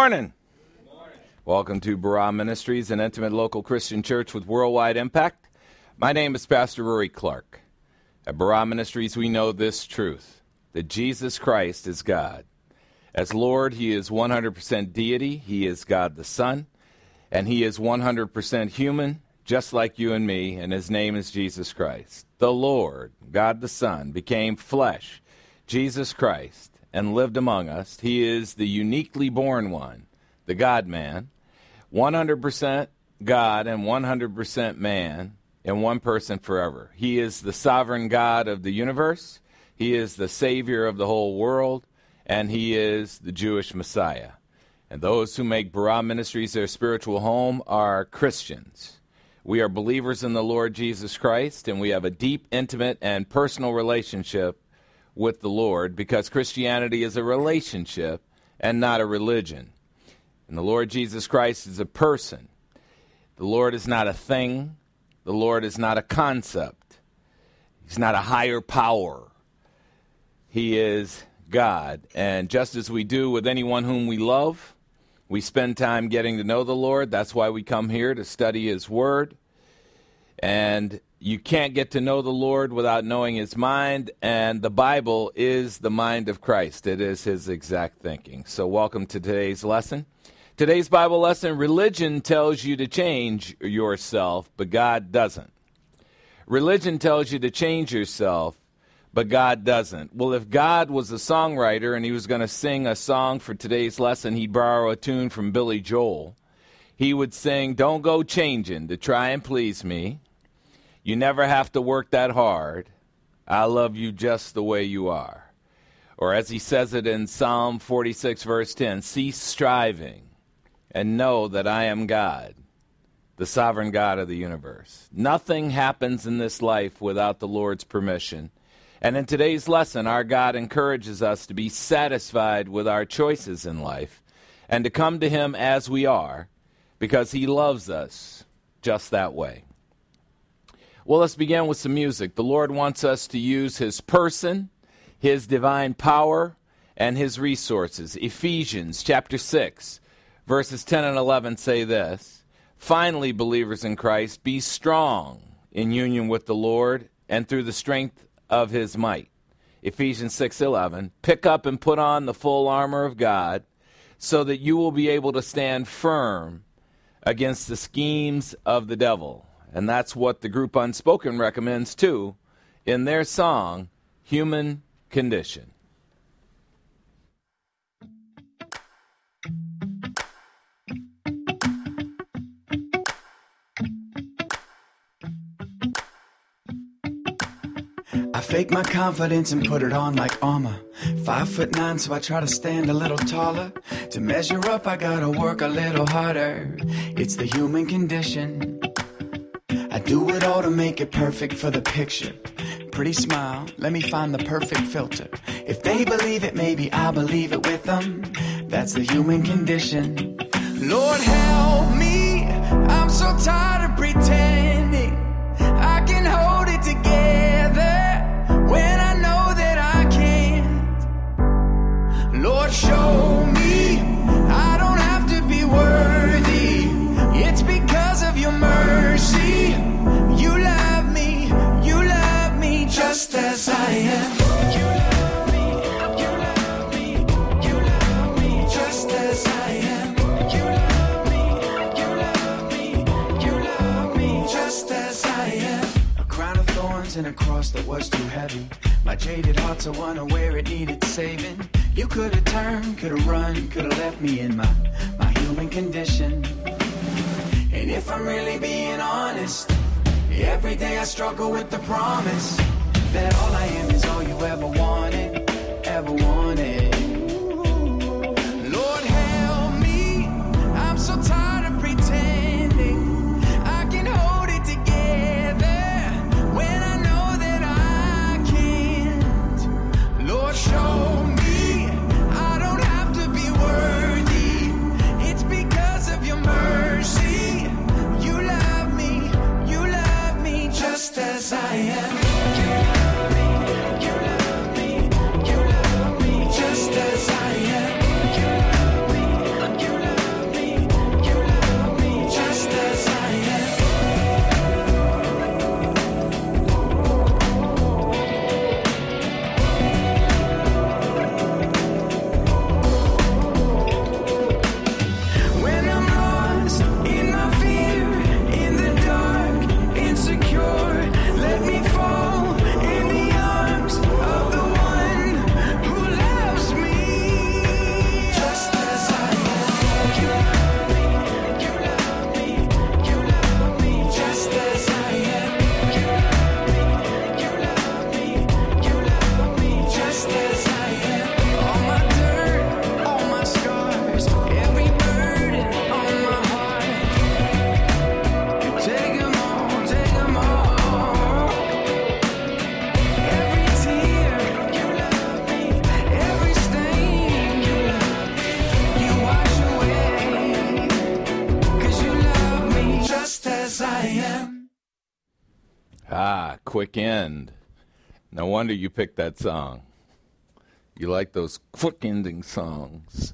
morning. Welcome to Barah Ministries, an intimate local Christian church with worldwide impact. My name is Pastor Rory Clark. At Barah Ministries, we know this truth that Jesus Christ is God. As Lord, He is 100% deity, He is God the Son, and He is 100% human, just like you and me, and His name is Jesus Christ. The Lord, God the Son, became flesh, Jesus Christ, and lived among us. He is the uniquely born one, the God man, 100% God and 100% man in one person forever. He is the sovereign God of the universe, He is the Savior of the whole world, and He is the Jewish Messiah. And those who make Barah Ministries their spiritual home are Christians. We are believers in the Lord Jesus Christ, and we have a deep, intimate, and personal relationship with the Lord because Christianity is a relationship and not a religion. And the Lord Jesus Christ is a person. The Lord is not a thing, the Lord is not a concept, He's not a higher power. He is God. And just as we do with anyone whom we love, we spend time getting to know the Lord. That's why we come here to study His Word. And you can't get to know the Lord without knowing His mind, and the Bible is the mind of Christ. It is His exact thinking. So, welcome to today's lesson. Today's Bible lesson religion tells you to change yourself, but God doesn't. Religion tells you to change yourself, but God doesn't. Well, if God was a songwriter and he was going to sing a song for today's lesson, he'd borrow a tune from Billy Joel. He would sing, Don't Go Changing to Try and Please Me. You never have to work that hard. I love you just the way you are. Or as he says it in Psalm 46, verse 10 cease striving and know that I am God, the sovereign God of the universe. Nothing happens in this life without the Lord's permission. And in today's lesson, our God encourages us to be satisfied with our choices in life and to come to Him as we are because He loves us just that way. Well, let's begin with some music. The Lord wants us to use His person, His divine power, and His resources. Ephesians chapter 6, verses 10 and 11 say this Finally, believers in Christ, be strong in union with the Lord and through the strength of His might. Ephesians 6:11 Pick up and put on the full armor of God so that you will be able to stand firm against the schemes of the devil. And that's what the group Unspoken recommends too in their song, Human Condition. I fake my confidence and put it on like armor. Five foot nine, so I try to stand a little taller. To measure up, I gotta work a little harder. It's the human condition. I do it all to make it perfect for the picture. Pretty smile, let me find the perfect filter. If they believe it, maybe I'll believe it with them. That's the human condition. Lord, help me. I'm so tired of pretending. I can hold it together when I know that I can't. Lord, show me just as I am. You love me, you love me, you love me just as I am. You love me, you love me, you love me just as I am. A crown of thorns and a cross that was too heavy. My jaded heart's a wonder where it needed saving. You could have turned, could have run, could have left me in my, my human condition. And if I'm really being honest, every day I struggle with the promise that all I am is all you ever wanted, ever wanted. Lord, help me. I'm so tired of pretending. I can hold it together when I know that I can't. Lord, show me I don't have to be worthy. It's because of your mercy. You love me, you love me just as I am. Wonder you picked that song. You like those quick ending songs.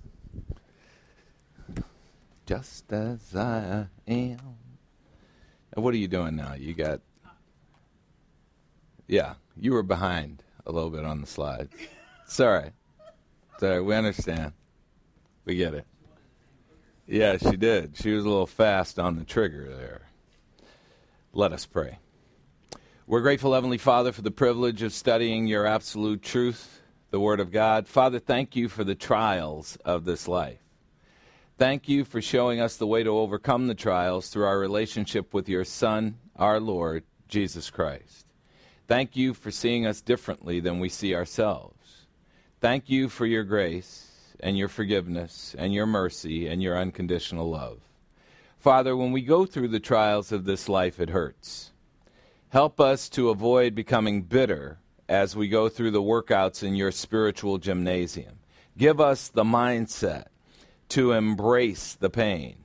Just as I am. And what are you doing now? You got. Yeah, you were behind a little bit on the slides. Sorry. Sorry, we understand. We get it. Yeah, she did. She was a little fast on the trigger there. Let us pray. We're grateful, Heavenly Father, for the privilege of studying your absolute truth, the Word of God. Father, thank you for the trials of this life. Thank you for showing us the way to overcome the trials through our relationship with your Son, our Lord, Jesus Christ. Thank you for seeing us differently than we see ourselves. Thank you for your grace and your forgiveness and your mercy and your unconditional love. Father, when we go through the trials of this life, it hurts. Help us to avoid becoming bitter as we go through the workouts in your spiritual gymnasium. Give us the mindset to embrace the pain.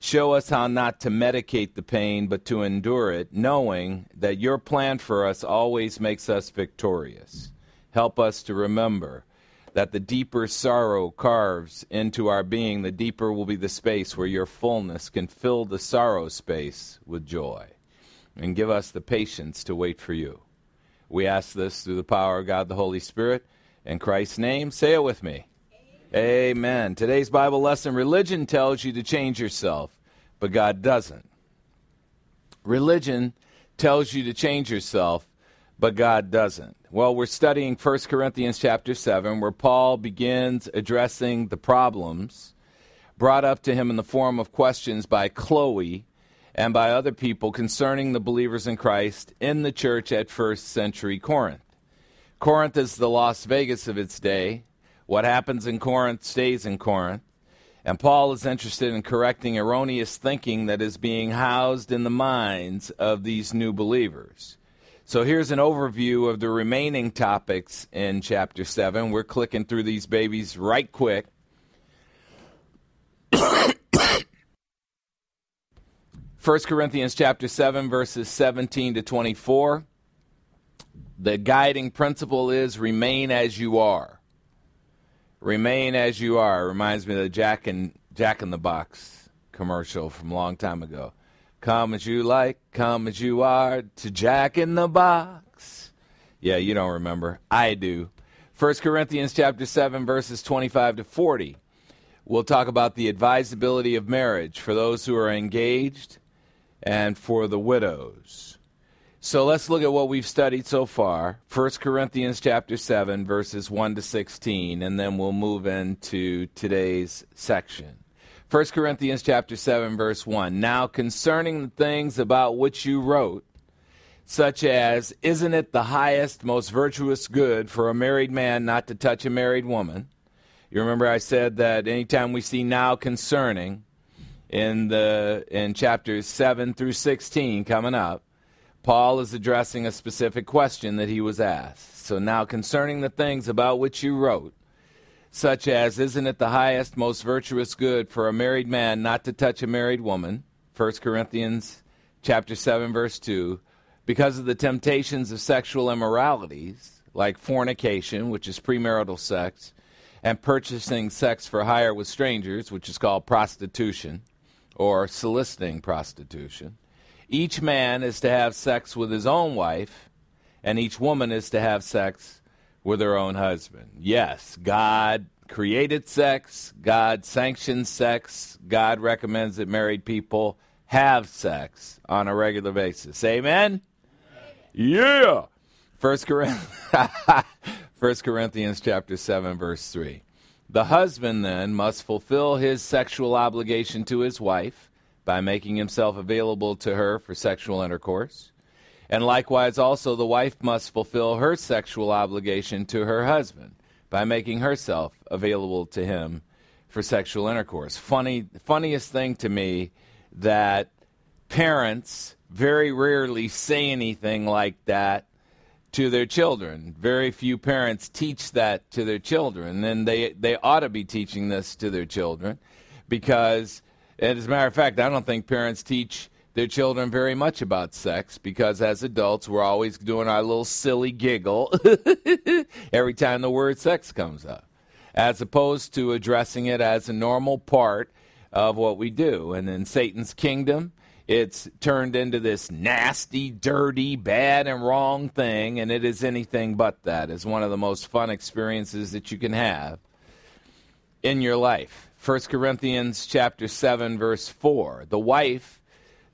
Show us how not to medicate the pain, but to endure it, knowing that your plan for us always makes us victorious. Help us to remember that the deeper sorrow carves into our being, the deeper will be the space where your fullness can fill the sorrow space with joy. And give us the patience to wait for you. We ask this through the power of God the Holy Spirit. In Christ's name, say it with me. Amen. Amen. Today's Bible lesson religion tells you to change yourself, but God doesn't. Religion tells you to change yourself, but God doesn't. Well, we're studying 1 Corinthians chapter 7 where Paul begins addressing the problems brought up to him in the form of questions by Chloe and by other people concerning the believers in Christ in the church at first century Corinth. Corinth is the Las Vegas of its day. What happens in Corinth stays in Corinth. And Paul is interested in correcting erroneous thinking that is being housed in the minds of these new believers. So here's an overview of the remaining topics in chapter 7. We're clicking through these babies right quick. 1 Corinthians chapter 7 verses 17 to 24. The guiding principle is remain as you are. Remain as you are. Reminds me of the Jack and Jack in the Box commercial from a long time ago. Come as you like, come as you are, to Jack in the Box. Yeah, you don't remember. I do. 1 Corinthians chapter 7 verses 25 to 40. We'll talk about the advisability of marriage for those who are engaged and for the widows. So let's look at what we've studied so far. 1 Corinthians chapter 7 verses 1 to 16 and then we'll move into today's section. 1 Corinthians chapter 7 verse 1. Now concerning the things about which you wrote, such as isn't it the highest most virtuous good for a married man not to touch a married woman? You remember I said that anytime we see now concerning in the in chapters 7 through 16 coming up, Paul is addressing a specific question that he was asked. So now concerning the things about which you wrote, such as isn't it the highest most virtuous good for a married man not to touch a married woman 1 corinthians chapter 7 verse 2 because of the temptations of sexual immoralities like fornication which is premarital sex and purchasing sex for hire with strangers which is called prostitution or soliciting prostitution each man is to have sex with his own wife and each woman is to have sex with her own husband. Yes, God created sex, God sanctions sex, God recommends that married people have sex on a regular basis. Amen? Yeah. First Corinthians, First Corinthians chapter 7 verse 3. The husband then must fulfill his sexual obligation to his wife by making himself available to her for sexual intercourse. And likewise, also, the wife must fulfill her sexual obligation to her husband by making herself available to him for sexual intercourse. Funny, funniest thing to me that parents very rarely say anything like that to their children. Very few parents teach that to their children, and they they ought to be teaching this to their children because, as a matter of fact, I don't think parents teach their children very much about sex because as adults we're always doing our little silly giggle every time the word sex comes up as opposed to addressing it as a normal part of what we do and in Satan's kingdom it's turned into this nasty dirty bad and wrong thing and it is anything but that. It's one of the most fun experiences that you can have in your life 1 Corinthians chapter 7 verse 4 the wife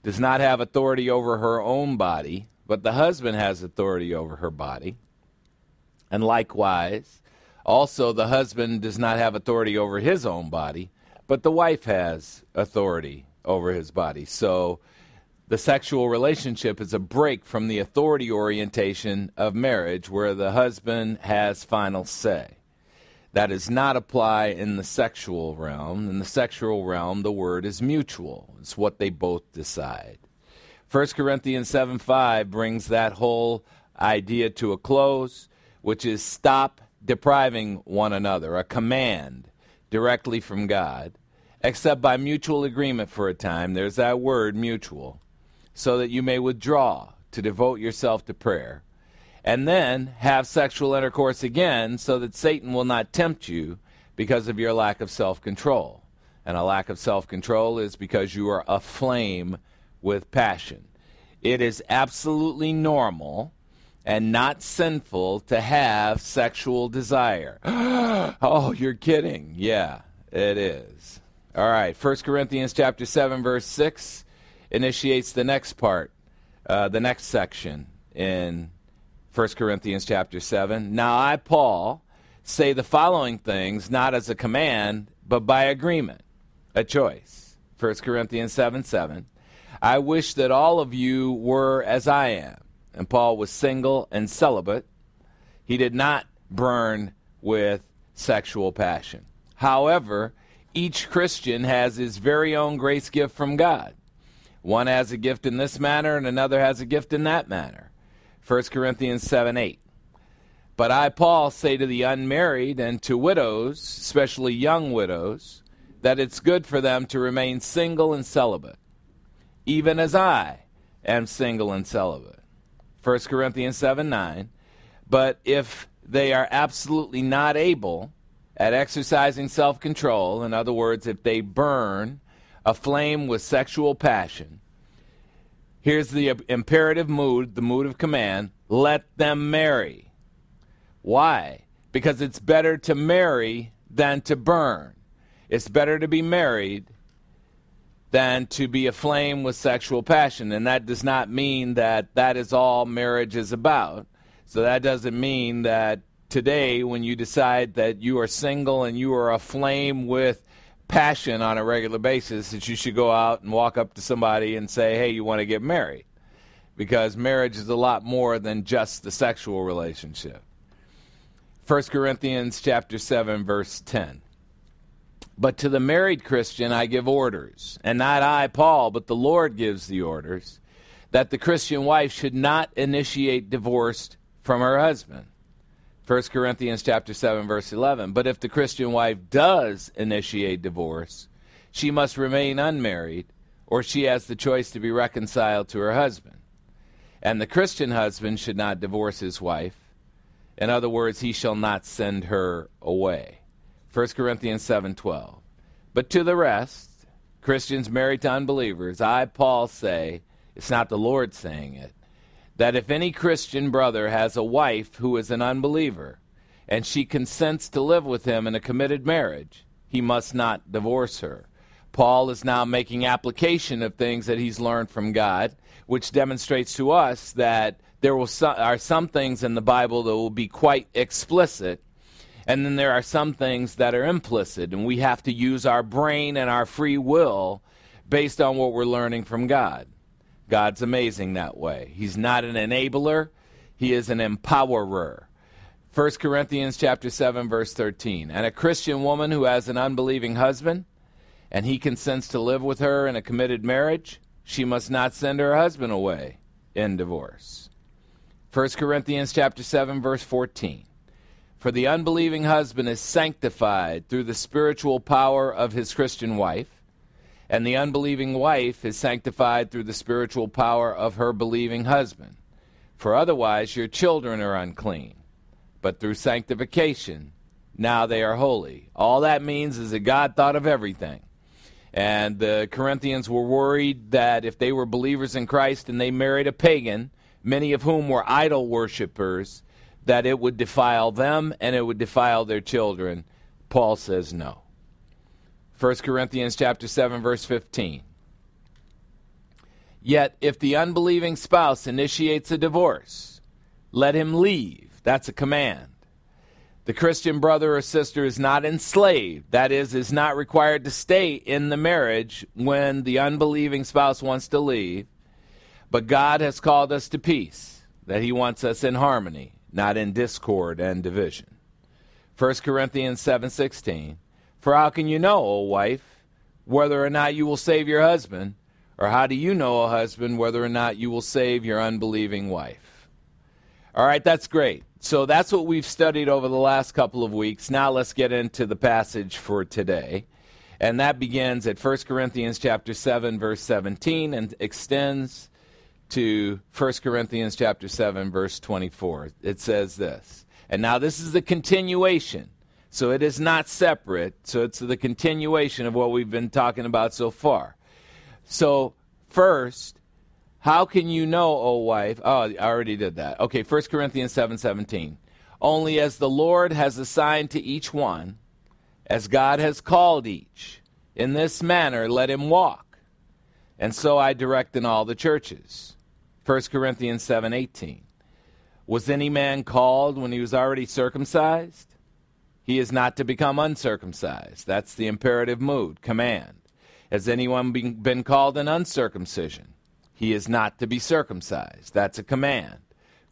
does not have authority over her own body, but the husband has authority over her body. And likewise, also the husband does not have authority over his own body, but the wife has authority over his body. So the sexual relationship is a break from the authority orientation of marriage where the husband has final say. That does not apply in the sexual realm. In the sexual realm, the word is mutual. It's what they both decide. 1 Corinthians 7 5 brings that whole idea to a close, which is stop depriving one another, a command directly from God, except by mutual agreement for a time. There's that word, mutual, so that you may withdraw to devote yourself to prayer and then have sexual intercourse again so that Satan will not tempt you because of your lack of self control. And a lack of self control is because you are aflame with passion. It is absolutely normal and not sinful to have sexual desire. oh, you're kidding. Yeah, it is. All right, 1 Corinthians chapter 7 verse 6 initiates the next part, uh, the next section in 1 Corinthians chapter 7. Now I, Paul, say the following things not as a command, but by agreement, a choice. 1 Corinthians 7 7. I wish that all of you were as I am. And Paul was single and celibate. He did not burn with sexual passion. However, each Christian has his very own grace gift from God. One has a gift in this manner, and another has a gift in that manner. 1 Corinthians 7 8. But I, Paul, say to the unmarried and to widows, especially young widows, that it's good for them to remain single and celibate, even as I am single and celibate. 1 Corinthians 7 9. But if they are absolutely not able at exercising self control, in other words, if they burn aflame with sexual passion, Here's the imperative mood, the mood of command let them marry. Why? Because it's better to marry than to burn. It's better to be married than to be aflame with sexual passion. And that does not mean that that is all marriage is about. So that doesn't mean that today, when you decide that you are single and you are aflame with passion on a regular basis that you should go out and walk up to somebody and say, hey, you want to get married. Because marriage is a lot more than just the sexual relationship. 1 Corinthians chapter 7 verse 10. But to the married Christian I give orders, and not I Paul, but the Lord gives the orders, that the Christian wife should not initiate divorce from her husband 1 Corinthians chapter 7 verse 11. But if the Christian wife does initiate divorce, she must remain unmarried or she has the choice to be reconciled to her husband. And the Christian husband should not divorce his wife. In other words, he shall not send her away. 1 Corinthians 7:12. But to the rest, Christians married to unbelievers, I Paul say, it's not the Lord saying it that if any Christian brother has a wife who is an unbeliever, and she consents to live with him in a committed marriage, he must not divorce her. Paul is now making application of things that he's learned from God, which demonstrates to us that there will so, are some things in the Bible that will be quite explicit, and then there are some things that are implicit, and we have to use our brain and our free will based on what we're learning from God. God's amazing that way. He's not an enabler, he is an empowerer. 1 Corinthians chapter 7 verse 13. And a Christian woman who has an unbelieving husband and he consents to live with her in a committed marriage, she must not send her husband away in divorce. 1 Corinthians chapter 7 verse 14. For the unbelieving husband is sanctified through the spiritual power of his Christian wife and the unbelieving wife is sanctified through the spiritual power of her believing husband. For otherwise your children are unclean, but through sanctification now they are holy. All that means is that God thought of everything. And the Corinthians were worried that if they were believers in Christ and they married a pagan, many of whom were idol worshippers, that it would defile them and it would defile their children. Paul says no. 1 Corinthians chapter 7 verse 15. Yet if the unbelieving spouse initiates a divorce, let him leave. That's a command. The Christian brother or sister is not enslaved, that is, is not required to stay in the marriage when the unbelieving spouse wants to leave. But God has called us to peace, that He wants us in harmony, not in discord and division. 1 Corinthians 7:16 for how can you know, O wife, whether or not you will save your husband? Or how do you know, O husband, whether or not you will save your unbelieving wife? All right, that's great. So that's what we've studied over the last couple of weeks. Now let's get into the passage for today. And that begins at 1 Corinthians chapter 7 verse 17 and extends to 1 Corinthians chapter 7 verse 24. It says this. And now this is the continuation so it is not separate. So it's the continuation of what we've been talking about so far. So, first, how can you know, O wife? Oh, I already did that. Okay, 1 Corinthians 7 17. Only as the Lord has assigned to each one, as God has called each, in this manner let him walk. And so I direct in all the churches. 1 Corinthians 7 18. Was any man called when he was already circumcised? He is not to become uncircumcised. That's the imperative mood, command. Has anyone been called an uncircumcision? He is not to be circumcised. That's a command.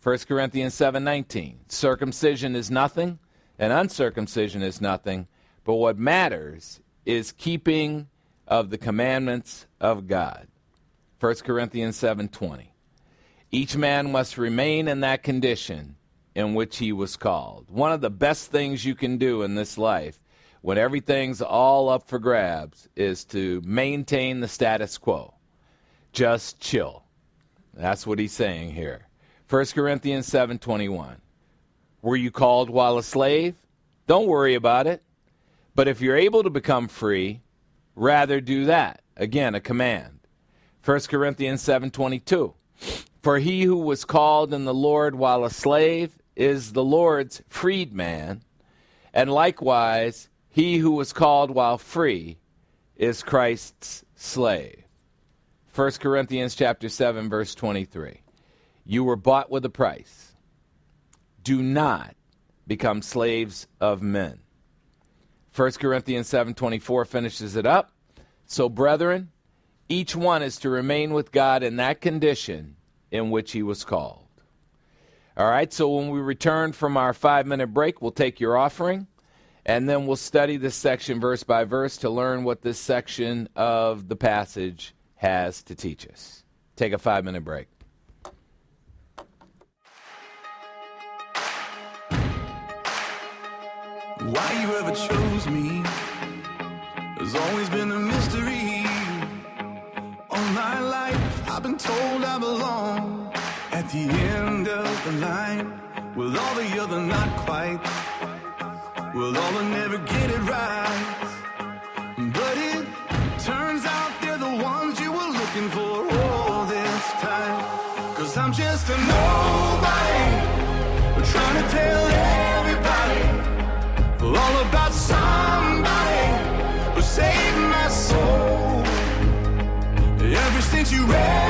1 Corinthians 7:19. Circumcision is nothing, and uncircumcision is nothing, but what matters is keeping of the commandments of God. 1 Corinthians 7:20. Each man must remain in that condition in which he was called. One of the best things you can do in this life when everything's all up for grabs is to maintain the status quo. Just chill. That's what he's saying here. 1 Corinthians 7:21. Were you called while a slave? Don't worry about it. But if you're able to become free, rather do that. Again, a command. 1 Corinthians 7:22. For he who was called in the Lord while a slave is the Lord's freedman, and likewise he who was called while free is Christ's slave. 1 Corinthians chapter 7 verse 23. You were bought with a price. Do not become slaves of men. 1 Corinthians 7:24 finishes it up. So brethren, each one is to remain with God in that condition in which he was called. All right, so when we return from our five minute break, we'll take your offering and then we'll study this section verse by verse to learn what this section of the passage has to teach us. Take a five minute break. Why you ever chose me has always been a mystery. All my life, I've been told I belong at the end of the line, with all the other not quite, will all never get it right. But it turns out they're the ones you were looking for all this time. Cause I'm just a nobody, trying to tell everybody all about somebody who saved my soul. Ever since you rescued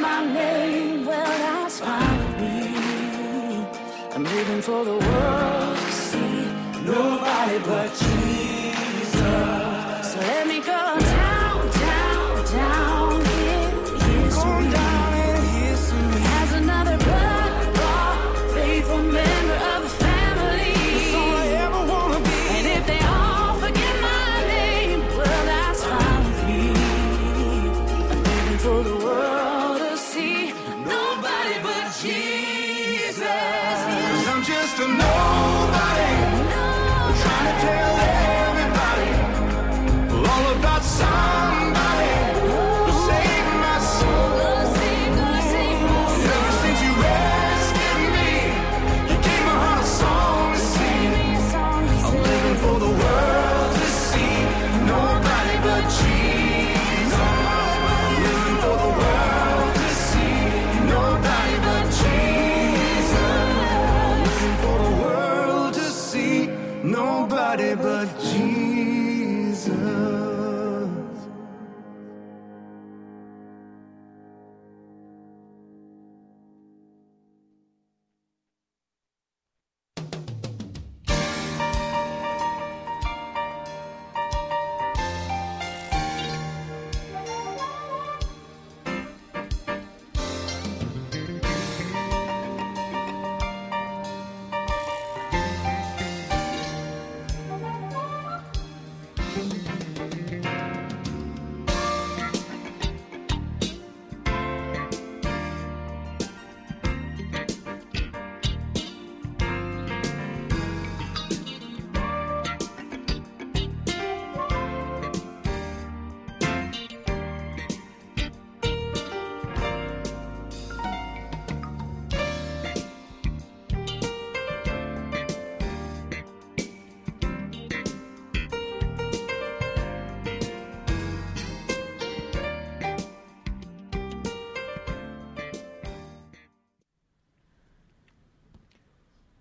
My name, well, that's fine with me. I'm living for the world to see nobody but Jesus. So let me go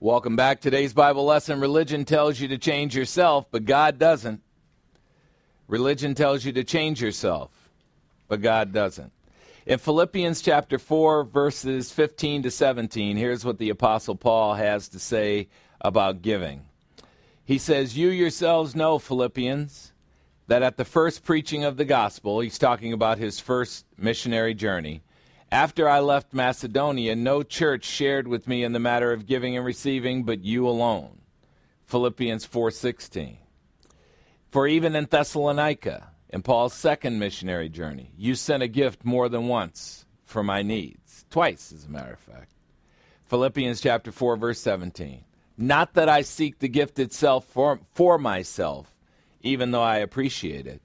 Welcome back. Today's Bible lesson religion tells you to change yourself, but God doesn't. Religion tells you to change yourself, but God doesn't. In Philippians chapter 4, verses 15 to 17, here's what the Apostle Paul has to say about giving. He says, You yourselves know, Philippians, that at the first preaching of the gospel, he's talking about his first missionary journey, after I left Macedonia, no church shared with me in the matter of giving and receiving, but you alone. Philippians 4:16. For even in Thessalonica, in Paul's second missionary journey, you sent a gift more than once for my needs. Twice, as a matter of fact. Philippians chapter 4, verse 17. Not that I seek the gift itself for, for myself, even though I appreciate it,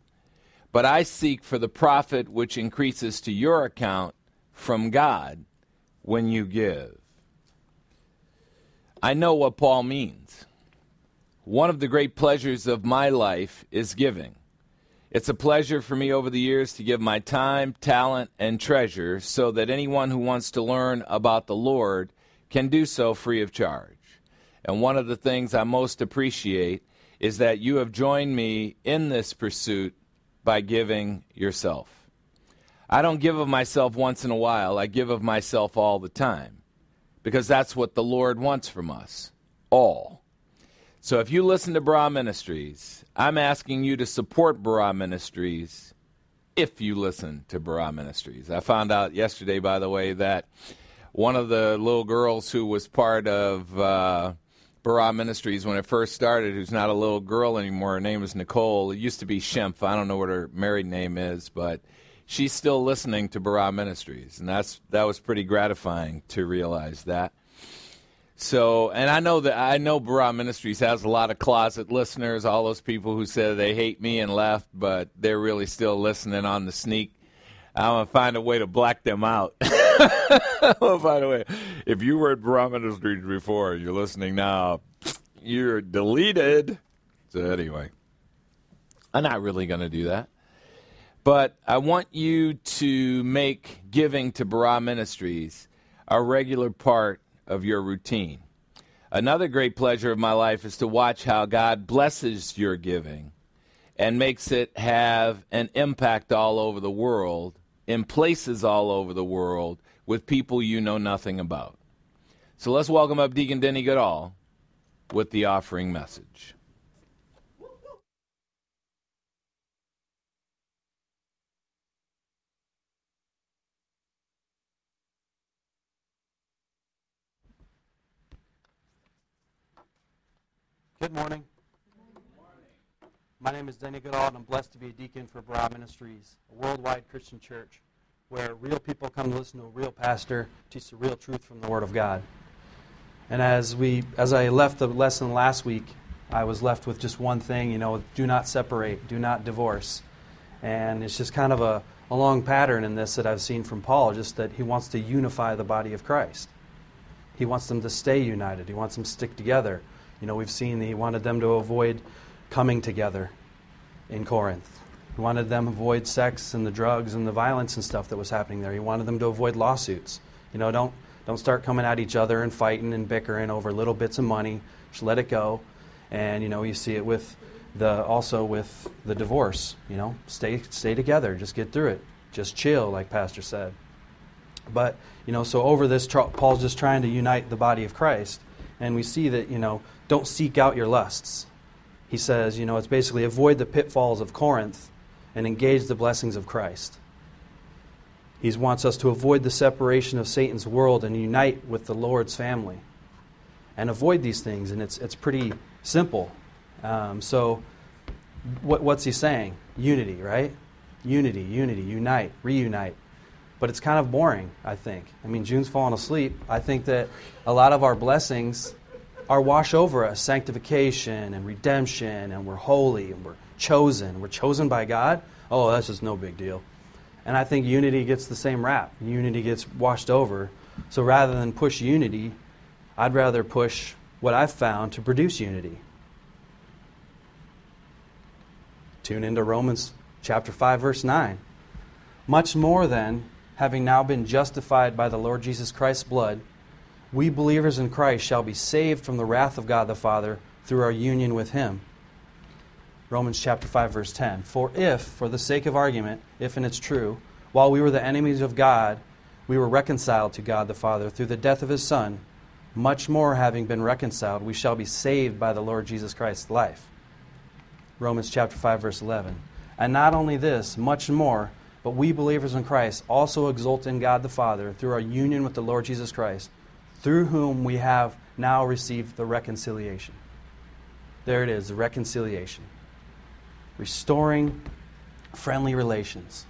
but I seek for the profit which increases to your account from God when you give. I know what Paul means. One of the great pleasures of my life is giving. It's a pleasure for me over the years to give my time, talent, and treasure so that anyone who wants to learn about the Lord can do so free of charge. And one of the things I most appreciate is that you have joined me in this pursuit by giving yourself. I don't give of myself once in a while, I give of myself all the time because that's what the Lord wants from us all. So if you listen to Barah Ministries, I'm asking you to support Barah Ministries if you listen to Barah Ministries. I found out yesterday, by the way, that one of the little girls who was part of uh, Ministries when it first started, who's not a little girl anymore. Her name is Nicole. It used to be Shemp. I don't know what her married name is, but she's still listening to Barah Ministries, and that's that was pretty gratifying to realize that. So, and I know that I know Barah Ministries has a lot of closet listeners, all those people who said they hate me and left, but they're really still listening on the sneak. I'm gonna find a way to black them out. by the way, if you were at Barah Ministries before, you're listening now, you're deleted. So anyway, I'm not really gonna do that. But I want you to make giving to Barah Ministries a regular part of your routine. Another great pleasure of my life is to watch how God blesses your giving and makes it have an impact all over the world, in places all over the world, with people you know nothing about. So let's welcome up Deacon Denny Goodall with the offering message. Good morning. My name is Denny Goodall, and I'm blessed to be a deacon for Barah Ministries, a worldwide Christian church where real people come to listen to a real pastor teach the real truth from the Word of God. And as we, as I left the lesson last week, I was left with just one thing, you know, do not separate, do not divorce. And it's just kind of a, a long pattern in this that I've seen from Paul, just that he wants to unify the body of Christ. He wants them to stay united. He wants them to stick together. You know, we've seen he wanted them to avoid coming together in Corinth. He wanted them to avoid sex and the drugs and the violence and stuff that was happening there. He wanted them to avoid lawsuits. You know, don't don't start coming at each other and fighting and bickering over little bits of money. Just let it go. And you know, you see it with the also with the divorce. You know, stay stay together. Just get through it. Just chill, like Pastor said. But you know, so over this, Paul's just trying to unite the body of Christ, and we see that you know don't seek out your lusts. He says, you know, it's basically avoid the pitfalls of Corinth and engage the blessings of Christ. He wants us to avoid the separation of Satan's world and unite with the Lord's family and avoid these things. And it's, it's pretty simple. Um, so, what, what's he saying? Unity, right? Unity, unity, unite, reunite. But it's kind of boring, I think. I mean, June's falling asleep. I think that a lot of our blessings are wash over us sanctification and redemption, and we're holy and we're chosen. We're chosen by God. Oh, that's just no big deal. And I think unity gets the same rap. Unity gets washed over. So rather than push unity, I'd rather push what I've found to produce unity. Tune into Romans chapter 5 verse 9. Much more than having now been justified by the Lord Jesus Christ's blood, we believers in Christ shall be saved from the wrath of God the Father through our union with Him. Romans chapter 5 verse 10. For if, for the sake of argument, if and it's true, while we were the enemies of God, we were reconciled to God the Father through the death of his Son, much more having been reconciled, we shall be saved by the Lord Jesus Christ's life. Romans chapter 5 verse 11. And not only this, much more, but we believers in Christ also exult in God the Father through our union with the Lord Jesus Christ through whom we have now received the reconciliation. There it is, the reconciliation. Restoring friendly relations.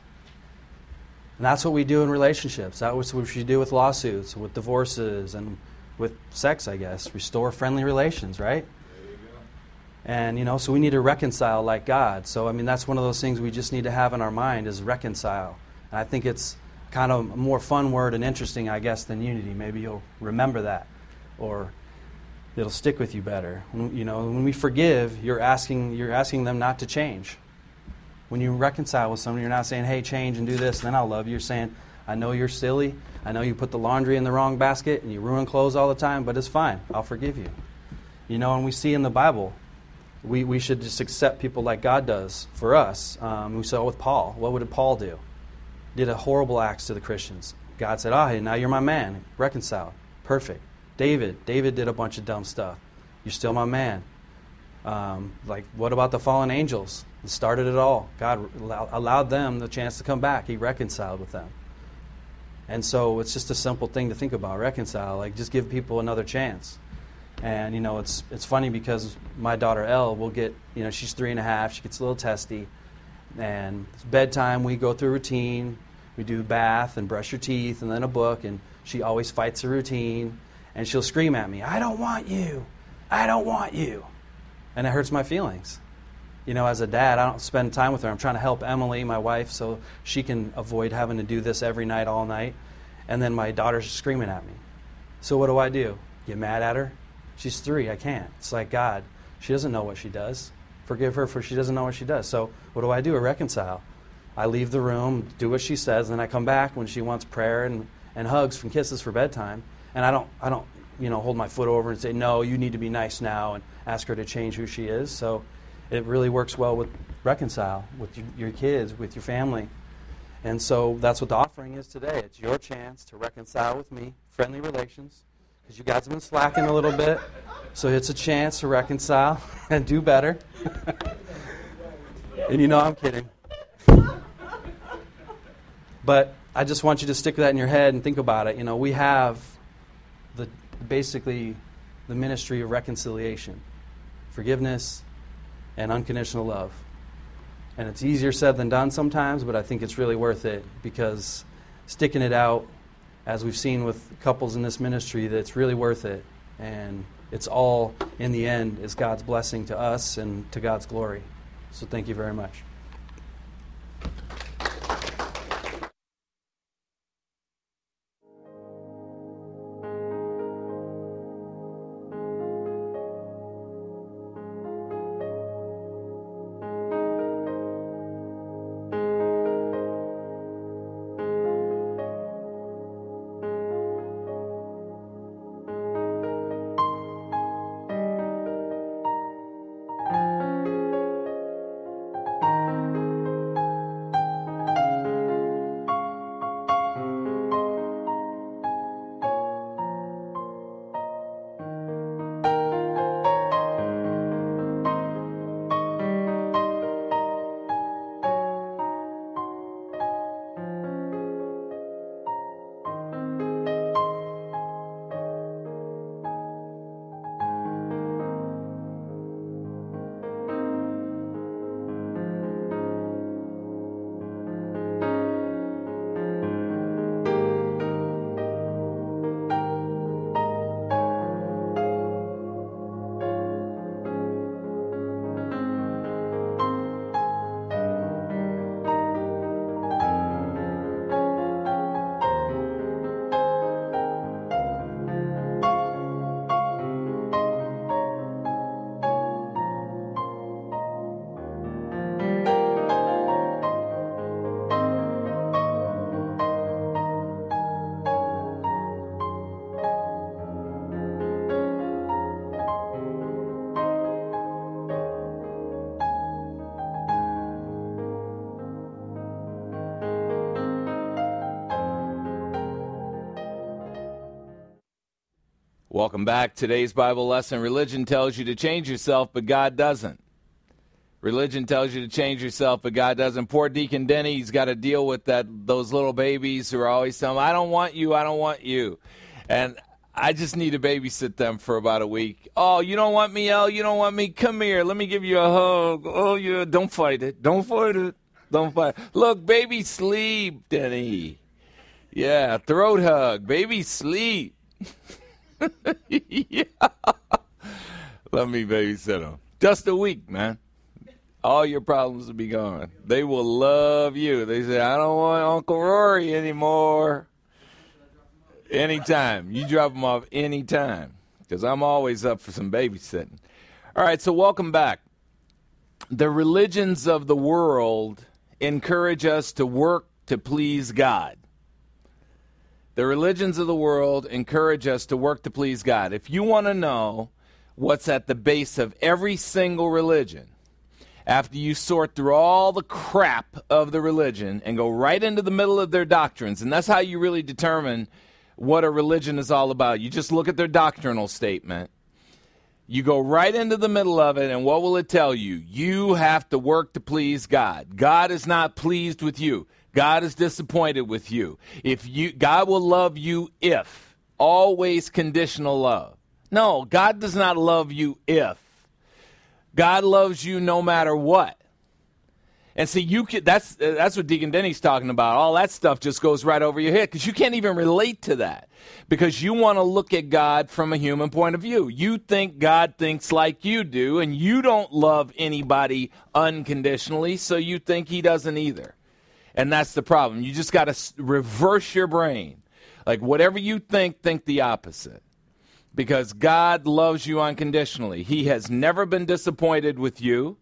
And that's what we do in relationships. That's what we should do with lawsuits, with divorces, and with sex, I guess. Restore friendly relations, right? And, you know, so we need to reconcile like God. So, I mean, that's one of those things we just need to have in our mind is reconcile. And I think it's kind of a more fun word and interesting, I guess, than unity. Maybe you'll remember that, or it'll stick with you better. When, you know, when we forgive, you're asking you're asking them not to change. When you reconcile with someone, you're not saying, "Hey, change and do this, and then I'll love you." You're saying, "I know you're silly. I know you put the laundry in the wrong basket and you ruin clothes all the time, but it's fine. I'll forgive you." You know, and we see in the Bible, we, we should just accept people like God does for us. Um, we saw with Paul. What would Paul do? Did a horrible acts to the Christians. God said, Ah, now you're my man. Reconciled. Perfect. David. David did a bunch of dumb stuff. You're still my man. Um, like, what about the fallen angels? It started it all. God allowed them the chance to come back. He reconciled with them. And so it's just a simple thing to think about reconcile. Like, just give people another chance. And you know, it's it's funny because my daughter Elle will get, you know, she's three and a half. She gets a little testy, and it's bedtime. We go through routine. We do bath and brush your teeth, and then a book. And she always fights the routine, and she'll scream at me, "I don't want you! I don't want you!" And it hurts my feelings. You know, as a dad, I don't spend time with her. I'm trying to help Emily, my wife, so she can avoid having to do this every night, all night. And then my daughter's screaming at me. So what do I do? Get mad at her? She's three. I can't. It's like God. She doesn't know what she does. Forgive her for she doesn't know what she does. So what do I do? I reconcile. I leave the room, do what she says, and then I come back when she wants prayer and, and hugs and kisses for bedtime. And I don't, I don't, you know, hold my foot over and say, no, you need to be nice now, and ask her to change who she is. So it really works well with reconcile with your, your kids, with your family. And so that's what the offering is today. It's your chance to reconcile with me, friendly relations, because you guys have been slacking a little bit. So it's a chance to reconcile and do better. and you know I'm kidding. But I just want you to stick that in your head and think about it. You know, we have the basically the ministry of reconciliation, forgiveness, and unconditional love. And it's easier said than done sometimes, but I think it's really worth it because sticking it out, as we've seen with couples in this ministry, that it's really worth it. And it's all, in the end, is God's blessing to us and to God's glory. So thank you very much. Welcome back. Today's Bible lesson Religion tells you to change yourself, but God doesn't. Religion tells you to change yourself, but God doesn't. Poor Deacon Denny, he's got to deal with that those little babies who are always telling him, I don't want you, I don't want you. And I just need to babysit them for about a week. Oh, you don't want me, Elle? You don't want me? Come here. Let me give you a hug. Oh, yeah. Don't fight it. Don't fight it. Don't fight. Look, baby, sleep, Denny. Yeah, throat hug. Baby, sleep. yeah. Let me babysit them. Just a week, man. All your problems will be gone. They will love you. They say, I don't want Uncle Rory anymore. Anytime. You drop them off anytime. Because I'm always up for some babysitting. All right, so welcome back. The religions of the world encourage us to work to please God. The religions of the world encourage us to work to please God. If you want to know what's at the base of every single religion, after you sort through all the crap of the religion and go right into the middle of their doctrines, and that's how you really determine what a religion is all about. You just look at their doctrinal statement. You go right into the middle of it, and what will it tell you? You have to work to please God. God is not pleased with you. God is disappointed with you. If you God will love you if always conditional love. No, God does not love you if. God loves you no matter what. And see, you can, that's that's what Deacon Denny's talking about. All that stuff just goes right over your head because you can't even relate to that because you want to look at God from a human point of view. You think God thinks like you do, and you don't love anybody unconditionally, so you think He doesn't either. And that's the problem. You just got to reverse your brain. Like whatever you think, think the opposite. Because God loves you unconditionally. He has never been disappointed with you.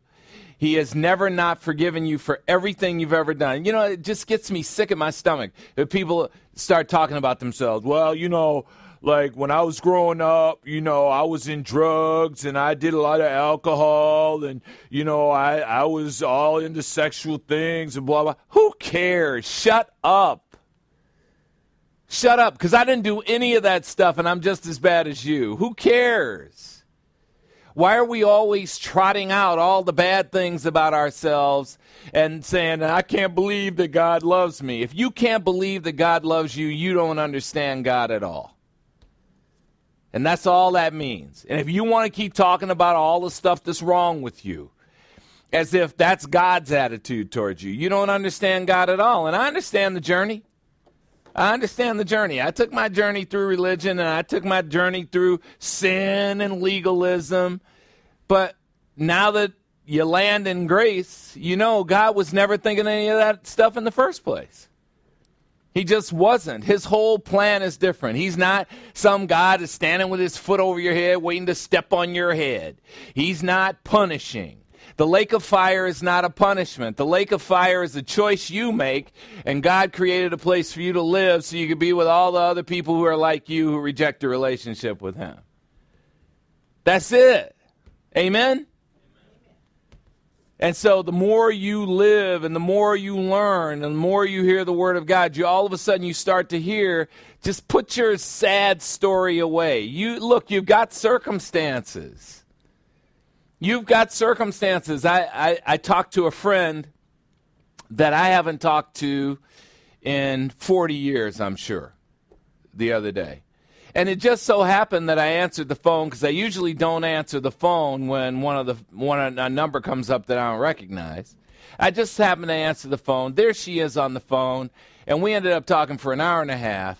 He has never not forgiven you for everything you've ever done. You know, it just gets me sick in my stomach if people start talking about themselves. Well, you know, like when I was growing up, you know, I was in drugs and I did a lot of alcohol and, you know, I, I was all into sexual things and blah, blah. Who cares? Shut up. Shut up, because I didn't do any of that stuff and I'm just as bad as you. Who cares? Why are we always trotting out all the bad things about ourselves and saying, I can't believe that God loves me? If you can't believe that God loves you, you don't understand God at all. And that's all that means. And if you want to keep talking about all the stuff that's wrong with you, as if that's God's attitude towards you, you don't understand God at all. And I understand the journey. I understand the journey. I took my journey through religion and I took my journey through sin and legalism. But now that you land in grace, you know God was never thinking any of that stuff in the first place. He just wasn't. His whole plan is different. He's not some God that's standing with his foot over your head waiting to step on your head. He's not punishing. The lake of fire is not a punishment. The lake of fire is a choice you make, and God created a place for you to live so you could be with all the other people who are like you who reject a relationship with Him. That's it. Amen? And so the more you live and the more you learn and the more you hear the word of God, you all of a sudden you start to hear just put your sad story away. You look, you've got circumstances. You've got circumstances. I, I, I talked to a friend that I haven't talked to in 40 years, I'm sure, the other day. And it just so happened that I answered the phone because I usually don't answer the phone when one of the one a number comes up that I don't recognize. I just happened to answer the phone. There she is on the phone, and we ended up talking for an hour and a half.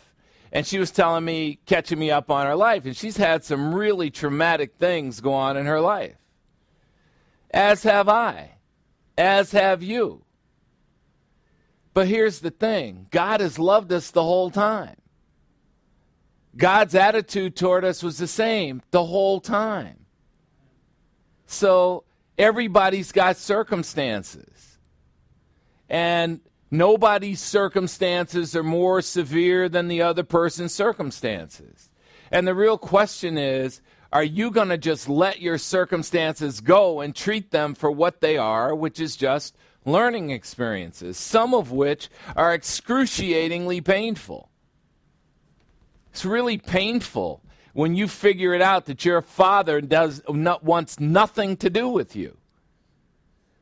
And she was telling me, catching me up on her life, and she's had some really traumatic things go on in her life as have I, as have you. But here's the thing God has loved us the whole time. God's attitude toward us was the same the whole time. So everybody's got circumstances. And nobody's circumstances are more severe than the other person's circumstances. And the real question is are you going to just let your circumstances go and treat them for what they are, which is just learning experiences, some of which are excruciatingly painful? It's really painful when you figure it out that your father does not, wants nothing to do with you.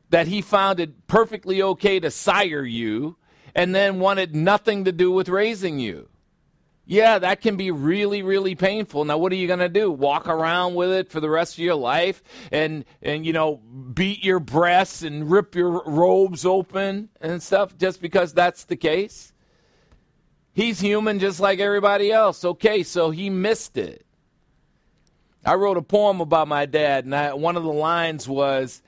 That he found it perfectly okay to sire you and then wanted nothing to do with raising you. Yeah, that can be really, really painful. Now, what are you going to do? Walk around with it for the rest of your life and, and, you know, beat your breasts and rip your robes open and stuff just because that's the case? He's human just like everybody else. Okay, so he missed it. I wrote a poem about my dad, and I, one of the lines was,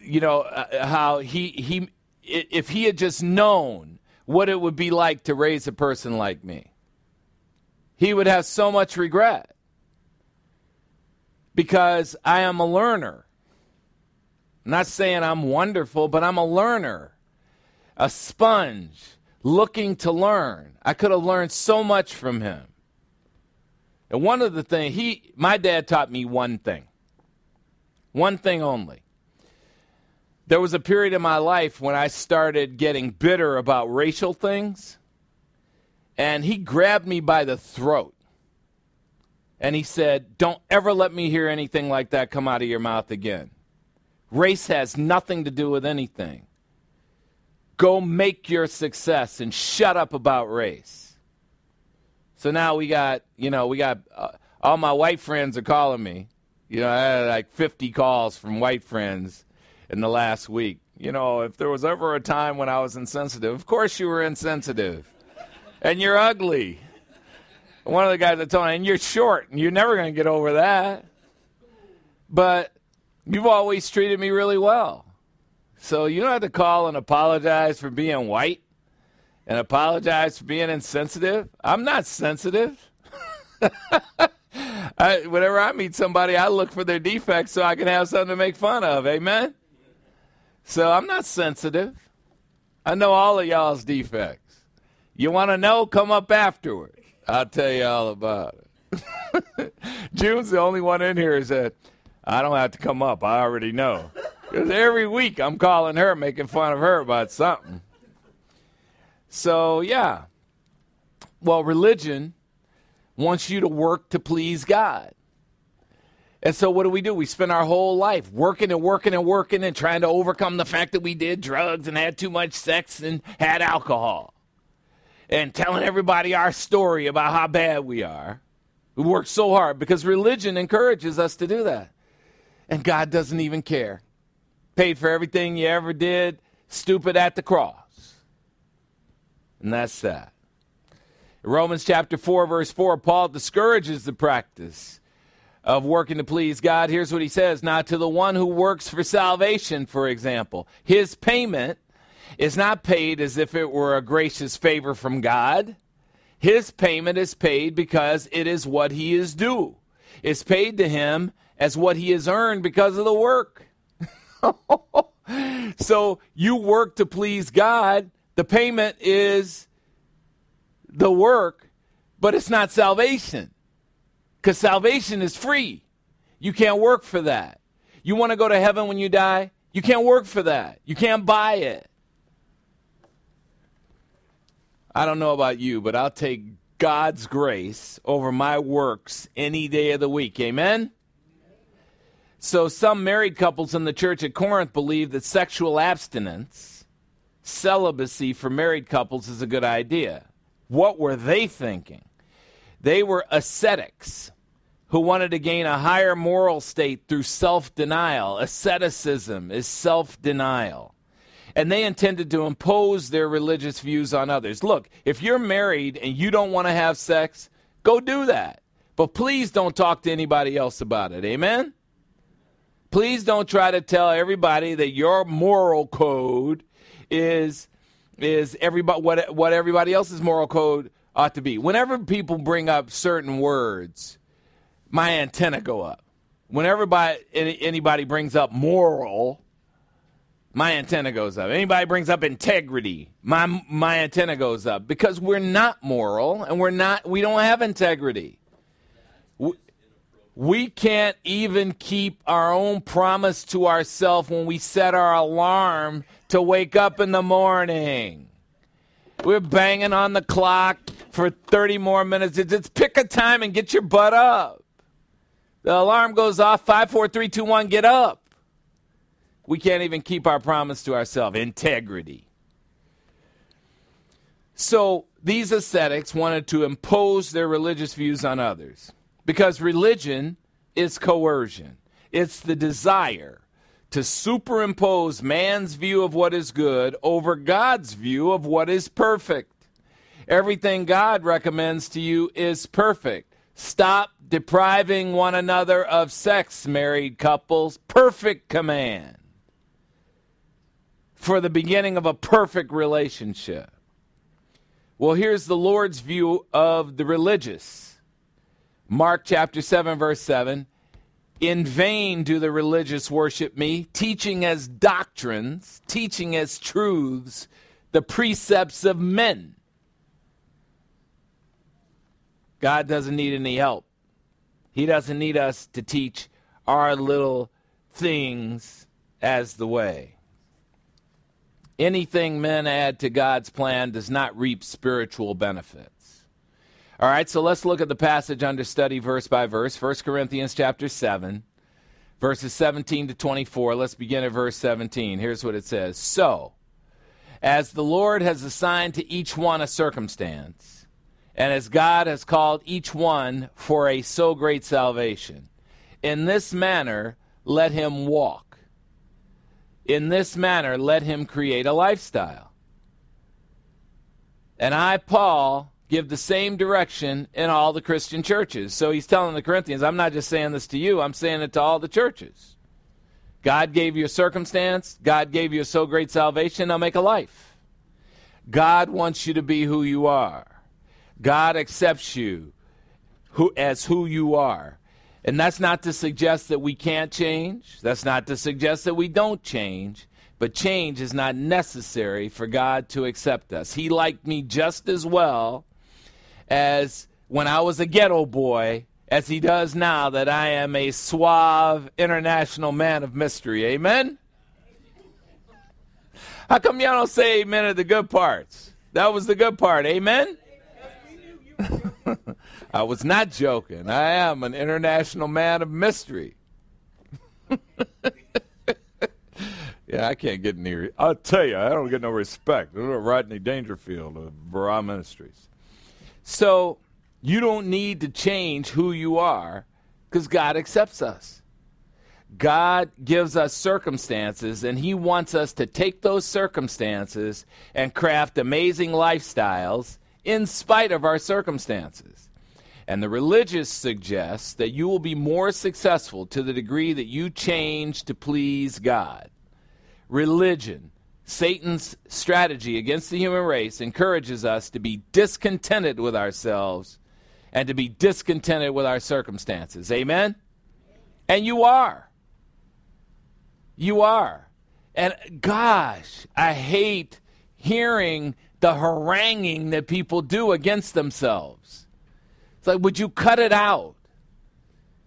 you know, uh, how he, he, if he had just known what it would be like to raise a person like me he would have so much regret because I am a learner. I'm not saying I'm wonderful, but I'm a learner, a sponge looking to learn. I could have learned so much from him. And one of the things he my dad taught me one thing. One thing only. There was a period in my life when I started getting bitter about racial things and he grabbed me by the throat. And he said, Don't ever let me hear anything like that come out of your mouth again. Race has nothing to do with anything. Go make your success and shut up about race. So now we got, you know, we got a, all my white friends are calling me. You know, I had like 50 calls from white friends in the last week. You know, if there was ever a time when I was insensitive, of course you were insensitive. And you're ugly. One of the guys that told me, and you're short, and you're never going to get over that. But you've always treated me really well. So you don't have to call and apologize for being white and apologize for being insensitive. I'm not sensitive. I, whenever I meet somebody, I look for their defects so I can have something to make fun of. Amen? So I'm not sensitive. I know all of y'all's defects. You want to know? Come up afterward. I'll tell you all about it. June's the only one in here that I don't have to come up. I already know. Because every week I'm calling her, making fun of her about something. So, yeah. Well, religion wants you to work to please God. And so, what do we do? We spend our whole life working and working and working and trying to overcome the fact that we did drugs and had too much sex and had alcohol. And telling everybody our story about how bad we are. We work so hard because religion encourages us to do that. And God doesn't even care. Paid for everything you ever did, stupid at the cross. And that's that. Romans chapter 4, verse 4, Paul discourages the practice of working to please God. Here's what he says Now, to the one who works for salvation, for example, his payment is not paid as if it were a gracious favor from God. His payment is paid because it is what he is due. It's paid to him as what he has earned because of the work. so you work to please God. The payment is the work, but it's not salvation. Because salvation is free. You can't work for that. You want to go to heaven when you die? You can't work for that. You can't buy it. I don't know about you, but I'll take God's grace over my works any day of the week. Amen? So, some married couples in the church at Corinth believe that sexual abstinence, celibacy for married couples, is a good idea. What were they thinking? They were ascetics who wanted to gain a higher moral state through self denial. Asceticism is self denial. And they intended to impose their religious views on others. Look, if you're married and you don't want to have sex, go do that. But please don't talk to anybody else about it. Amen? Please don't try to tell everybody that your moral code is is everybody what what everybody else's moral code ought to be. Whenever people bring up certain words, my antenna go up. Whenever by, anybody brings up moral, my antenna goes up. Anybody brings up integrity, my my antenna goes up because we're not moral and we're not we don't have integrity. We, can't even keep our own promise to ourselves when we set our alarm to wake up in the morning. We're banging on the clock for 30 more minutes. Just pick a time and get your butt up. The alarm goes off, five, four, three, two, one, get up. We can't even keep our promise to ourselves integrity. So these ascetics wanted to impose their religious views on others because religion is coercion, it's the desire to superimpose man's view of what is good over God's view of what is perfect. Everything God recommends to you is perfect. Stop depriving one another of sex, married couples. Perfect command for the beginning of a perfect relationship. Well, here's the Lord's view of the religious. Mark chapter 7, verse 7. In vain do the religious worship me, teaching as doctrines, teaching as truths, the precepts of men. God doesn't need any help. He doesn't need us to teach our little things as the way. Anything men add to God's plan does not reap spiritual benefit. All right, so let's look at the passage under study verse by verse. 1 Corinthians chapter 7, verses 17 to 24. Let's begin at verse 17. Here's what it says So, as the Lord has assigned to each one a circumstance, and as God has called each one for a so great salvation. In this manner, let him walk. In this manner, let him create a lifestyle. And I, Paul, give the same direction in all the Christian churches. So he's telling the Corinthians, I'm not just saying this to you, I'm saying it to all the churches. God gave you a circumstance, God gave you a so great salvation, now make a life. God wants you to be who you are. God accepts you who, as who you are. And that's not to suggest that we can't change. That's not to suggest that we don't change. But change is not necessary for God to accept us. He liked me just as well as when I was a ghetto boy as he does now that I am a suave international man of mystery. Amen? How come y'all don't say amen at the good parts? That was the good part. Amen? I was not joking. I am an international man of mystery. yeah, I can't get near. I'll tell you, I don't get no respect. Rodney Dangerfield of Barah Ministries. So you don't need to change who you are because God accepts us. God gives us circumstances, and He wants us to take those circumstances and craft amazing lifestyles in spite of our circumstances. And the religious suggests that you will be more successful to the degree that you change to please God. Religion, Satan's strategy against the human race, encourages us to be discontented with ourselves and to be discontented with our circumstances. Amen? And you are. You are. And gosh, I hate hearing the haranguing that people do against themselves. It's like, would you cut it out?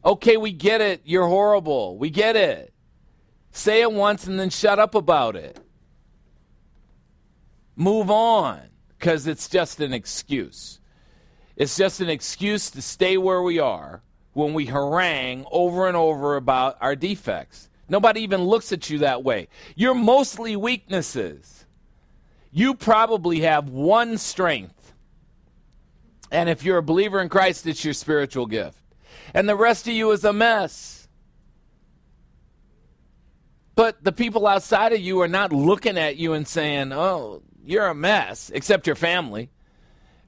Okay, we get it. You're horrible. We get it. Say it once and then shut up about it. Move on because it's just an excuse. It's just an excuse to stay where we are when we harangue over and over about our defects. Nobody even looks at you that way. You're mostly weaknesses you probably have one strength. And if you're a believer in Christ, it's your spiritual gift. And the rest of you is a mess. But the people outside of you are not looking at you and saying, oh, you're a mess, except your family.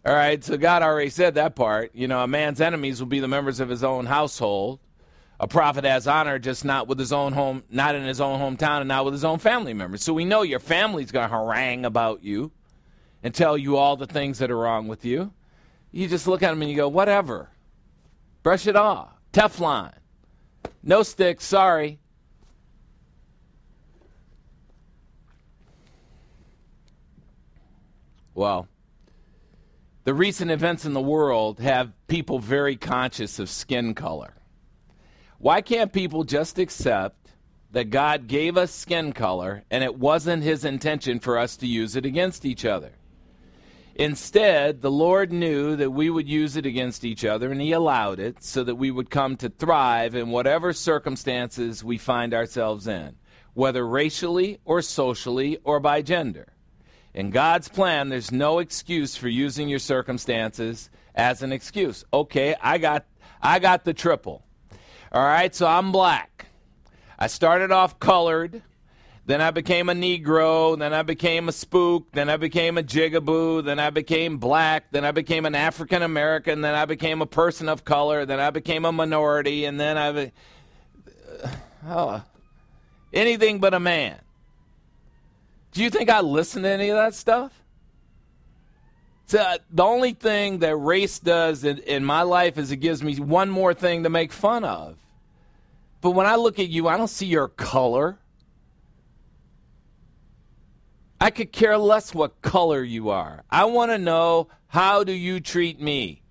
All right, so God already said that part. You know, a man's enemies will be the members of his own household a prophet has honor, just not with his own home, not in his own hometown, and not with his own family members. So we know your family's going to harangue about you and tell you all the things that are wrong with you. You just look at them and you go, whatever. Brush it off. Teflon. No stick, sorry. Well, the recent events in the world have people very conscious of skin color. Why can't people just accept that God gave us skin color and it wasn't his intention for us to use it against each other? Instead, the Lord knew that we would use it against each other, and He allowed it so that we would come to thrive in whatever circumstances we find ourselves in, whether racially or socially or by gender. In God's plan, there's no excuse for using your circumstances as an excuse. Okay, I got, I got the triple. All right, so I'm black. I started off colored. Then I became a Negro. Then I became a spook. Then I became a jigaboo. Then I became black. Then I became an African American. Then I became a person of color. Then I became a minority. And then I. Be- oh, anything but a man. Do you think I listen to any of that stuff? So, uh, the only thing that race does in, in my life is it gives me one more thing to make fun of. But when I look at you, I don't see your color. I could care less what color you are. I want to know how do you treat me?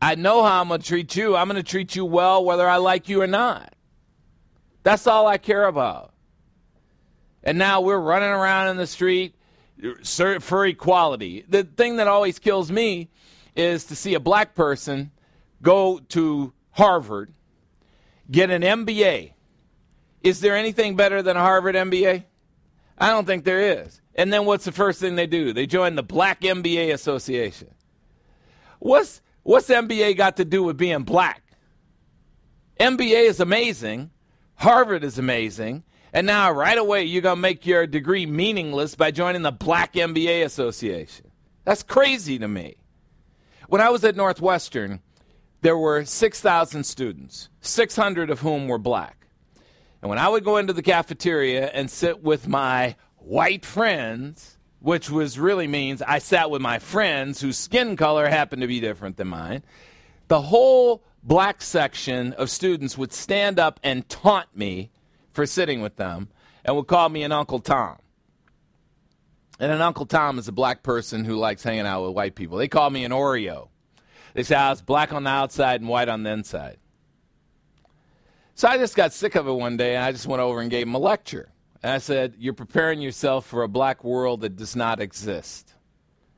I know how I'm going to treat you. I'm going to treat you well whether I like you or not. That's all I care about. And now we're running around in the street for equality. The thing that always kills me is to see a black person go to Harvard get an MBA. Is there anything better than a Harvard MBA? I don't think there is. And then what's the first thing they do? They join the Black MBA Association. what's what's MBA got to do with being black? MBA is amazing. Harvard is amazing. And now, right away, you're going to make your degree meaningless by joining the Black MBA Association. That's crazy to me. When I was at Northwestern, there were 6,000 students, 600 of whom were black. And when I would go into the cafeteria and sit with my white friends, which was really means I sat with my friends whose skin color happened to be different than mine, the whole black section of students would stand up and taunt me for sitting with them and would call me an Uncle Tom. And an Uncle Tom is a black person who likes hanging out with white people. They call me an Oreo. They say ah, I was black on the outside and white on the inside. So I just got sick of it one day and I just went over and gave him a lecture. And I said, You're preparing yourself for a black world that does not exist.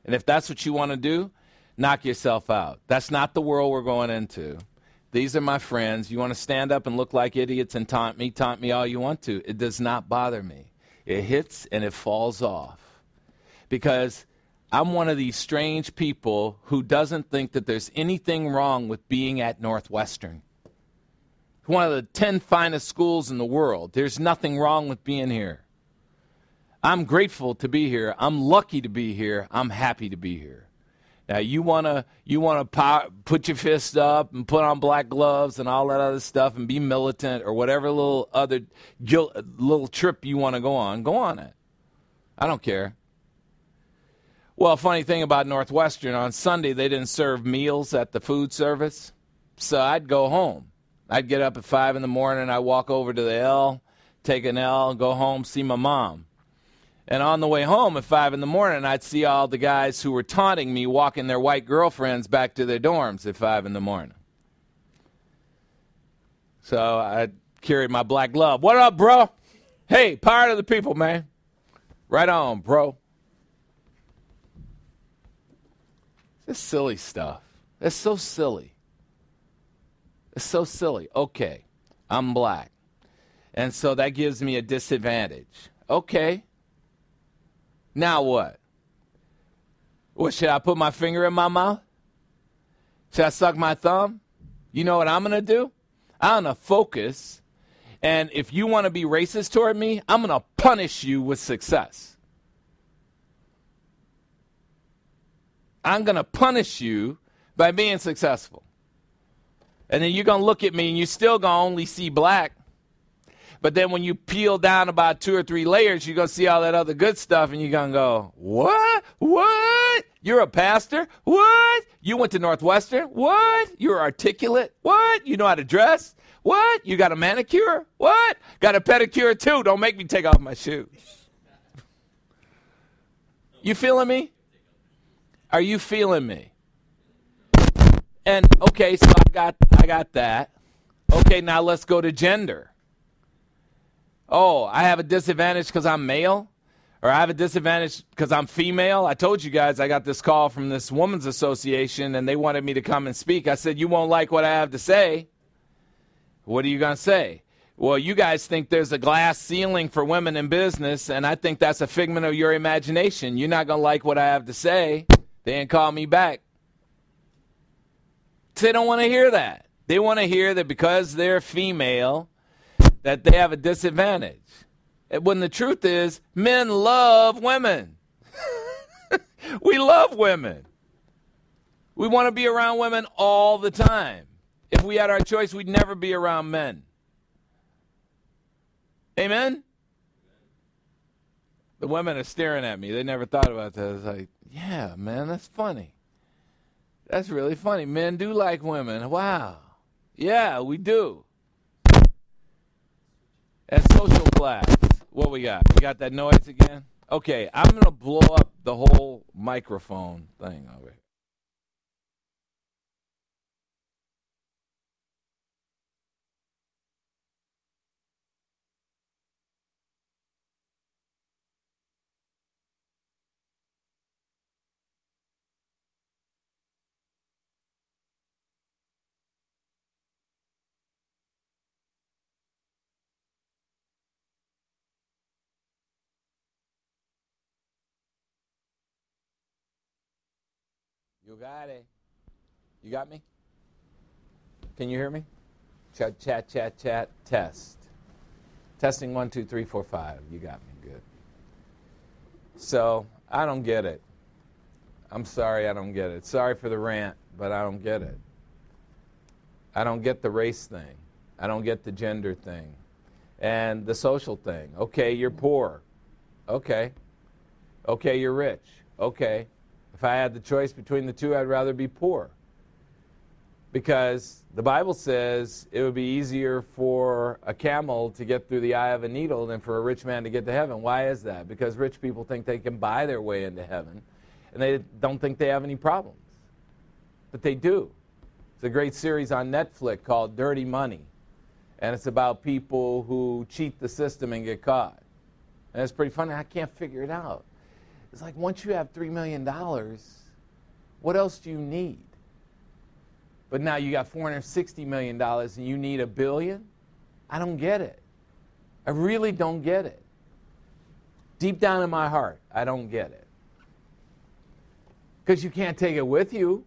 And if that's what you want to do, knock yourself out. That's not the world we're going into. These are my friends. You want to stand up and look like idiots and taunt me, taunt me all you want to. It does not bother me. It hits and it falls off. Because I'm one of these strange people who doesn't think that there's anything wrong with being at Northwestern. One of the 10 finest schools in the world. There's nothing wrong with being here. I'm grateful to be here. I'm lucky to be here. I'm happy to be here. Now you wanna you wanna put your fist up and put on black gloves and all that other stuff and be militant or whatever little other little trip you want to go on. Go on it. I don't care. Well, funny thing about Northwestern on Sunday they didn't serve meals at the food service, so I'd go home. I'd get up at five in the morning. I walk over to the L, take an L, go home, see my mom. And on the way home at 5 in the morning, I'd see all the guys who were taunting me walking their white girlfriends back to their dorms at 5 in the morning. So I carried my black glove. What up, bro? Hey, power to the people, man. Right on, bro. This silly stuff. It's so silly. It's so silly. Okay, I'm black. And so that gives me a disadvantage. Okay. Now what? What, should I put my finger in my mouth? Should I suck my thumb? You know what I'm going to do? I'm going to focus. And if you want to be racist toward me, I'm going to punish you with success. I'm going to punish you by being successful. And then you're going to look at me and you're still going to only see black. But then when you peel down about two or three layers, you're going to see all that other good stuff and you're going to go, What? What? You're a pastor? What? You went to Northwestern? What? You're articulate? What? You know how to dress? What? You got a manicure? What? Got a pedicure too. Don't make me take off my shoes. You feeling me? Are you feeling me? And okay, so I got I got that. Okay, now let's go to gender oh, I have a disadvantage because I'm male, or I have a disadvantage because I'm female. I told you guys I got this call from this women's association and they wanted me to come and speak. I said, You won't like what I have to say. What are you going to say? Well, you guys think there's a glass ceiling for women in business, and I think that's a figment of your imagination. You're not going to like what I have to say. They didn't call me back. They don't want to hear that. They want to hear that because they're female, that they have a disadvantage. Eh, when the truth is, men love women. we love women. We want to be around women all the time. If we had our choice, we'd never be around men. Amen? The women are staring at me. They never thought about that. It's like, yeah, man, that's funny. That's really funny. Men do like women. Wow. Yeah, we do. And social class. What we got? We got that noise again? Okay, I'm going to blow up the whole microphone thing over here. You got it. You got me? Can you hear me? Chat, chat, chat, chat, test. Testing one, two, three, four, five. You got me. Good. So, I don't get it. I'm sorry, I don't get it. Sorry for the rant, but I don't get it. I don't get the race thing. I don't get the gender thing. And the social thing. Okay, you're poor. Okay. Okay, you're rich. Okay. If I had the choice between the two, I'd rather be poor. Because the Bible says it would be easier for a camel to get through the eye of a needle than for a rich man to get to heaven. Why is that? Because rich people think they can buy their way into heaven, and they don't think they have any problems. But they do. It's a great series on Netflix called Dirty Money, and it's about people who cheat the system and get caught. And it's pretty funny. I can't figure it out. It's like once you have $3 million, what else do you need? But now you got $460 million and you need a billion? I don't get it. I really don't get it. Deep down in my heart, I don't get it. Because you can't take it with you.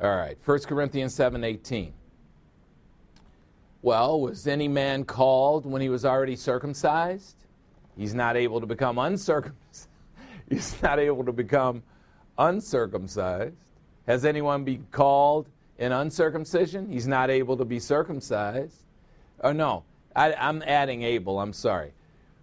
All right, 1 Corinthians 7 18. Well, was any man called when he was already circumcised? He's not able to become uncircumcised. He's not able to become uncircumcised. Has anyone been called in uncircumcision? He's not able to be circumcised. Oh, no, I, I'm adding able, I'm sorry.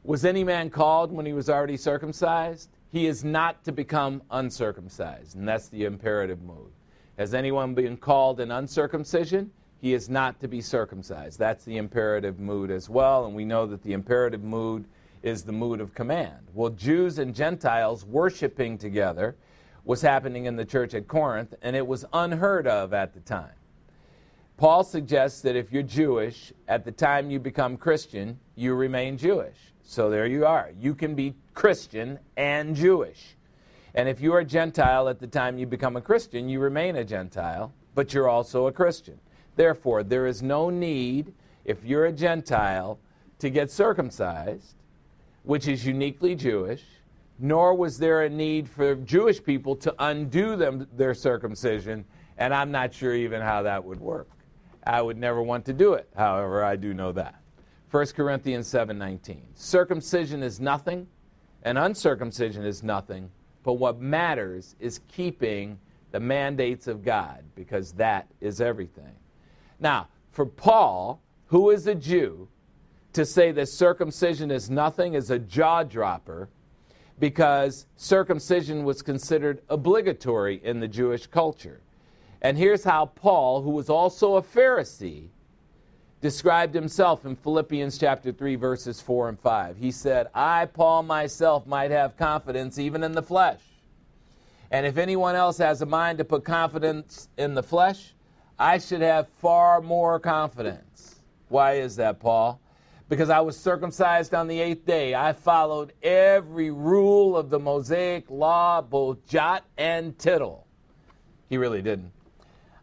Was any man called when he was already circumcised? He is not to become uncircumcised, and that's the imperative mood. Has anyone been called in uncircumcision? He is not to be circumcised. That's the imperative mood as well, and we know that the imperative mood is the mood of command. Well, Jews and Gentiles worshiping together was happening in the church at Corinth, and it was unheard of at the time. Paul suggests that if you're Jewish, at the time you become Christian, you remain Jewish. So there you are. You can be Christian and Jewish. And if you are Gentile at the time you become a Christian, you remain a Gentile, but you're also a Christian. Therefore, there is no need, if you're a Gentile, to get circumcised, which is uniquely Jewish, nor was there a need for Jewish people to undo them, their circumcision, and I'm not sure even how that would work. I would never want to do it, however, I do know that. 1 Corinthians 7:19. Circumcision is nothing, and uncircumcision is nothing, but what matters is keeping the mandates of God, because that is everything. Now, for Paul, who is a Jew, to say that circumcision is nothing is a jaw dropper because circumcision was considered obligatory in the Jewish culture. And here's how Paul, who was also a Pharisee, described himself in Philippians chapter 3 verses 4 and 5. He said, "I Paul myself might have confidence even in the flesh. And if anyone else has a mind to put confidence in the flesh, I should have far more confidence." Why is that, Paul? because I was circumcised on the eighth day. I followed every rule of the Mosaic law, both jot and tittle. He really didn't.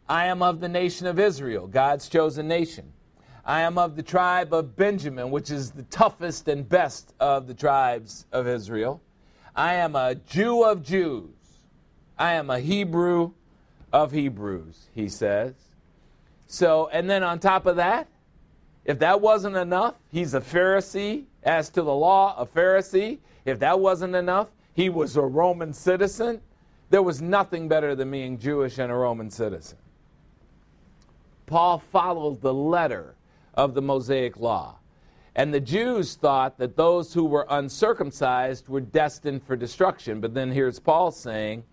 I am of the nation of Israel, God's chosen nation. I am of the tribe of Benjamin, which is the toughest and best of the tribes of Israel. I am a Jew of Jews. I am a Hebrew of Hebrews, he says. So, and then on top of that, if that wasn't enough, he's a Pharisee. As to the law, a Pharisee. If that wasn't enough, he was a Roman citizen. There was nothing better than being Jewish and a Roman citizen. Paul followed the letter of the Mosaic law. And the Jews thought that those who were uncircumcised were destined for destruction. But then here's Paul saying,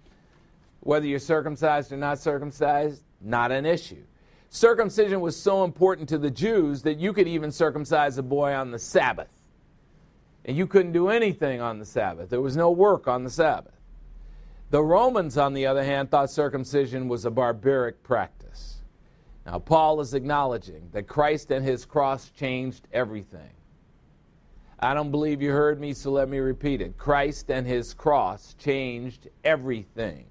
whether you're circumcised or not circumcised, not an issue. Circumcision was so important to the Jews that you could even circumcise a boy on the Sabbath. And you couldn't do anything on the Sabbath. There was no work on the Sabbath. The Romans, on the other hand, thought circumcision was a barbaric practice. Now, Paul is acknowledging that Christ and his cross changed everything. I don't believe you heard me, so let me repeat it. Christ and his cross changed everything.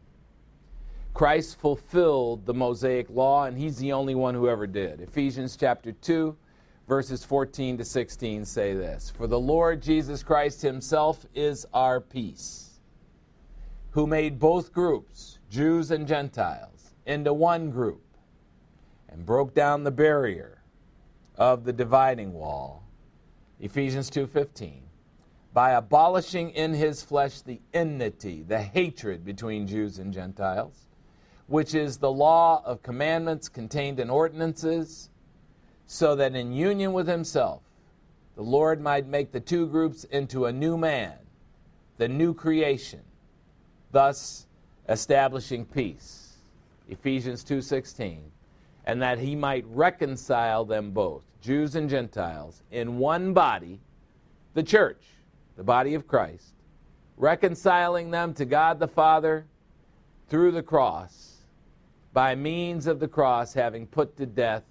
Christ fulfilled the Mosaic law, and he's the only one who ever did. Ephesians chapter 2, verses 14 to 16 say this For the Lord Jesus Christ himself is our peace. who made both groups, Jews and Gentiles, into one group and broke down the barrier of the dividing wall, Ephesians 2:15, by abolishing in his flesh the enmity, the hatred between Jews and Gentiles, which is the law of commandments contained in ordinances, so that in union with himself the Lord might make the two groups into a new man, the new creation, thus establishing peace. Ephesians 2:16 and that he might reconcile them both, Jews and Gentiles, in one body, the church, the body of Christ, reconciling them to God the Father through the cross, by means of the cross, having put to death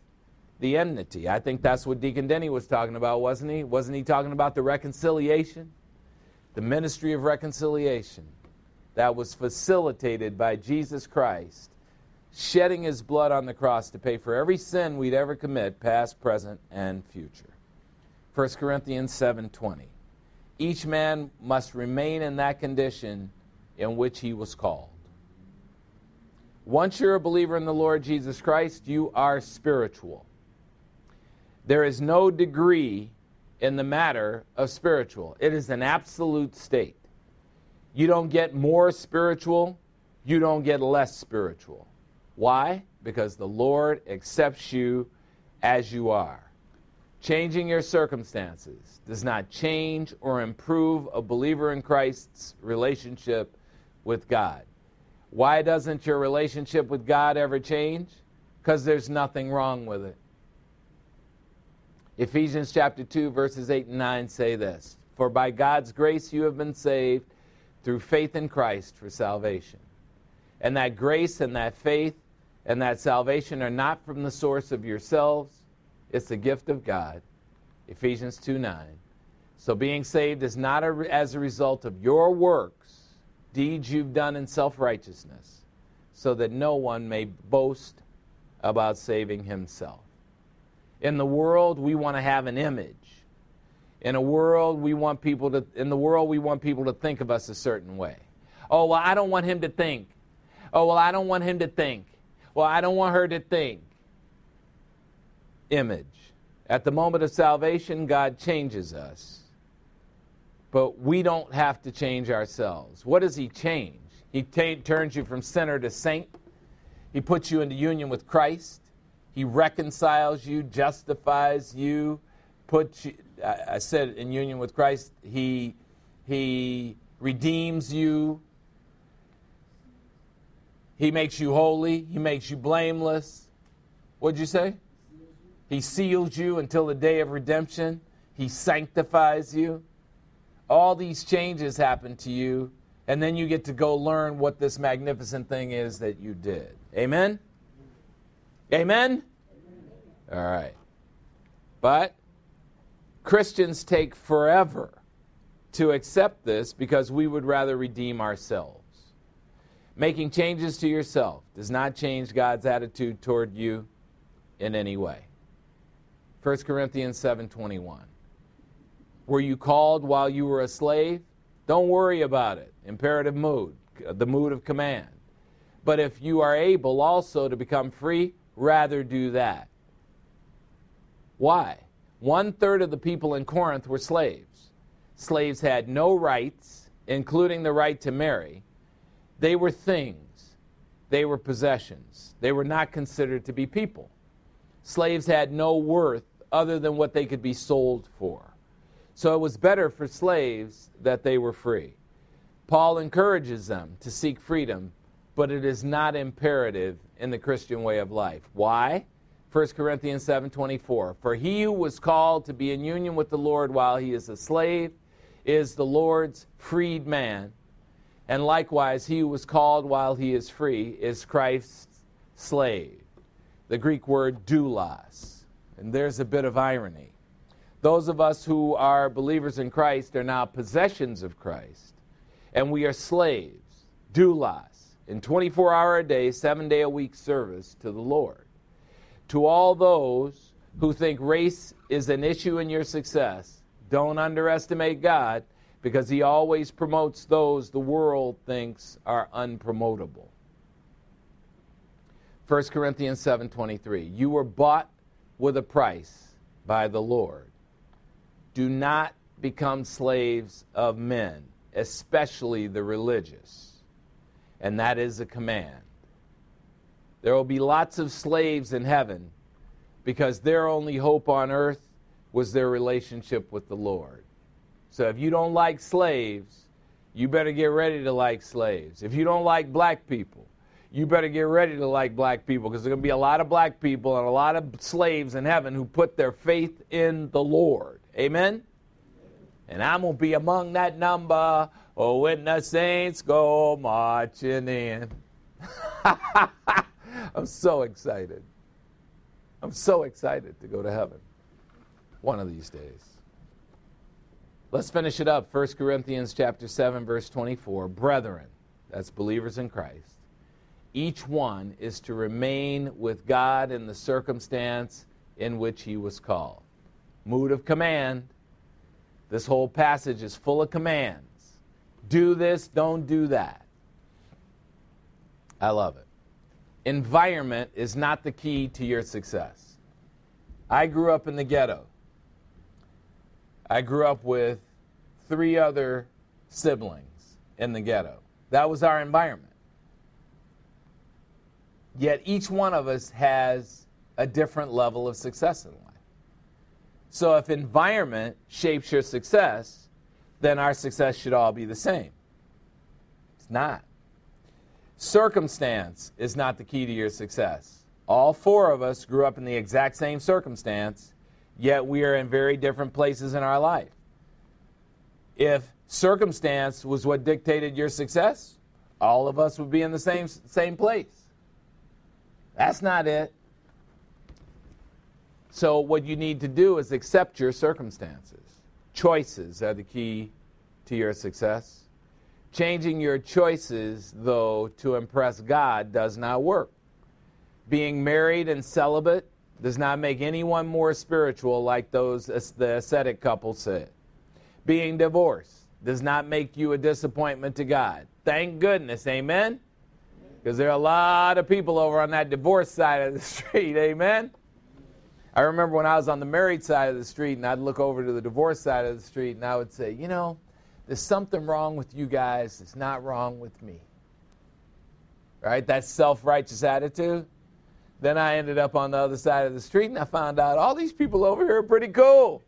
the enmity. I think that's what Deacon Denny was talking about, wasn't he? Wasn't he talking about the reconciliation? The ministry of reconciliation that was facilitated by Jesus Christ shedding his blood on the cross to pay for every sin we'd ever commit, past, present, and future. 1 Corinthians 7:20. Each man must remain in that condition in which he was called. Once you're a believer in the Lord Jesus Christ, you are spiritual. There is no degree in the matter of spiritual. It is an absolute state. You don't get more spiritual, you don't get less spiritual. Why? Because the Lord accepts you as you are. Changing your circumstances does not change or improve a believer in Christ's relationship with God. Why doesn't your relationship with God ever change? Because there's nothing wrong with it. Ephesians chapter 2, verses 8 and 9 say this For by God's grace you have been saved through faith in Christ for salvation. And that grace and that faith and that salvation are not from the source of yourselves, it's the gift of God. Ephesians 2 9. So being saved is not a, as a result of your works, deeds you've done in self righteousness, so that no one may boast about saving himself. In the world, we want to have an image. In a world, we want people to in the world we want people to think of us a certain way. Oh, well, I don't want him to think. Oh, well, I don't want him to think. Well, I don't want her to think. Image. At the moment of salvation, God changes us. But we don't have to change ourselves. What does He change? He t- turns you from sinner to saint. He puts you into union with Christ. He reconciles you, justifies you, puts you, I said in union with Christ, He, he redeems you, he makes you holy. He makes you blameless. What'd you say? He seals you until the day of redemption. He sanctifies you. All these changes happen to you, and then you get to go learn what this magnificent thing is that you did. Amen? Amen? All right. But Christians take forever to accept this because we would rather redeem ourselves. Making changes to yourself does not change God's attitude toward you in any way. 1 Corinthians 7:21. Were you called while you were a slave? Don't worry about it. Imperative mood, the mood of command. But if you are able also to become free, rather do that. Why? One third of the people in Corinth were slaves. Slaves had no rights, including the right to marry, they were things, they were possessions. They were not considered to be people. Slaves had no worth other than what they could be sold for. So it was better for slaves that they were free. Paul encourages them to seek freedom, but it is not imperative in the Christian way of life. Why? 1 Corinthians 7:24 For he who was called to be in union with the Lord while he is a slave is the Lord's freed man and likewise, he who was called while he is free is Christ's slave. The Greek word doulos. And there's a bit of irony. Those of us who are believers in Christ are now possessions of Christ, and we are slaves, doulos, in 24 hour a day, seven day a week service to the Lord. To all those who think race is an issue in your success, don't underestimate God because he always promotes those the world thinks are unpromotable. 1 Corinthians 7:23 You were bought with a price by the Lord. Do not become slaves of men, especially the religious. And that is a command. There will be lots of slaves in heaven because their only hope on earth was their relationship with the Lord. So if you don't like slaves, you better get ready to like slaves. If you don't like black people, you better get ready to like black people because there's going to be a lot of black people and a lot of slaves in heaven who put their faith in the Lord. Amen? And I'm going to be among that number. Oh, when the saints go marching in. I'm so excited. I'm so excited to go to heaven one of these days. Let's finish it up. 1 Corinthians chapter 7 verse 24. Brethren, that's believers in Christ. Each one is to remain with God in the circumstance in which he was called. Mood of command. This whole passage is full of commands. Do this, don't do that. I love it. Environment is not the key to your success. I grew up in the ghetto. I grew up with three other siblings in the ghetto. That was our environment. Yet each one of us has a different level of success in life. So if environment shapes your success, then our success should all be the same. It's not. Circumstance is not the key to your success. All four of us grew up in the exact same circumstance, yet we are in very different places in our life. If circumstance was what dictated your success, all of us would be in the same, same place. That's not it. So, what you need to do is accept your circumstances. Choices are the key to your success. Changing your choices, though, to impress God does not work. Being married and celibate does not make anyone more spiritual, like those the ascetic couple said. Being divorced does not make you a disappointment to God. Thank goodness, amen? Because there are a lot of people over on that divorce side of the street, amen? I remember when I was on the married side of the street and I'd look over to the divorce side of the street and I would say, you know, there's something wrong with you guys that's not wrong with me. Right? That self righteous attitude. Then I ended up on the other side of the street and I found out all these people over here are pretty cool.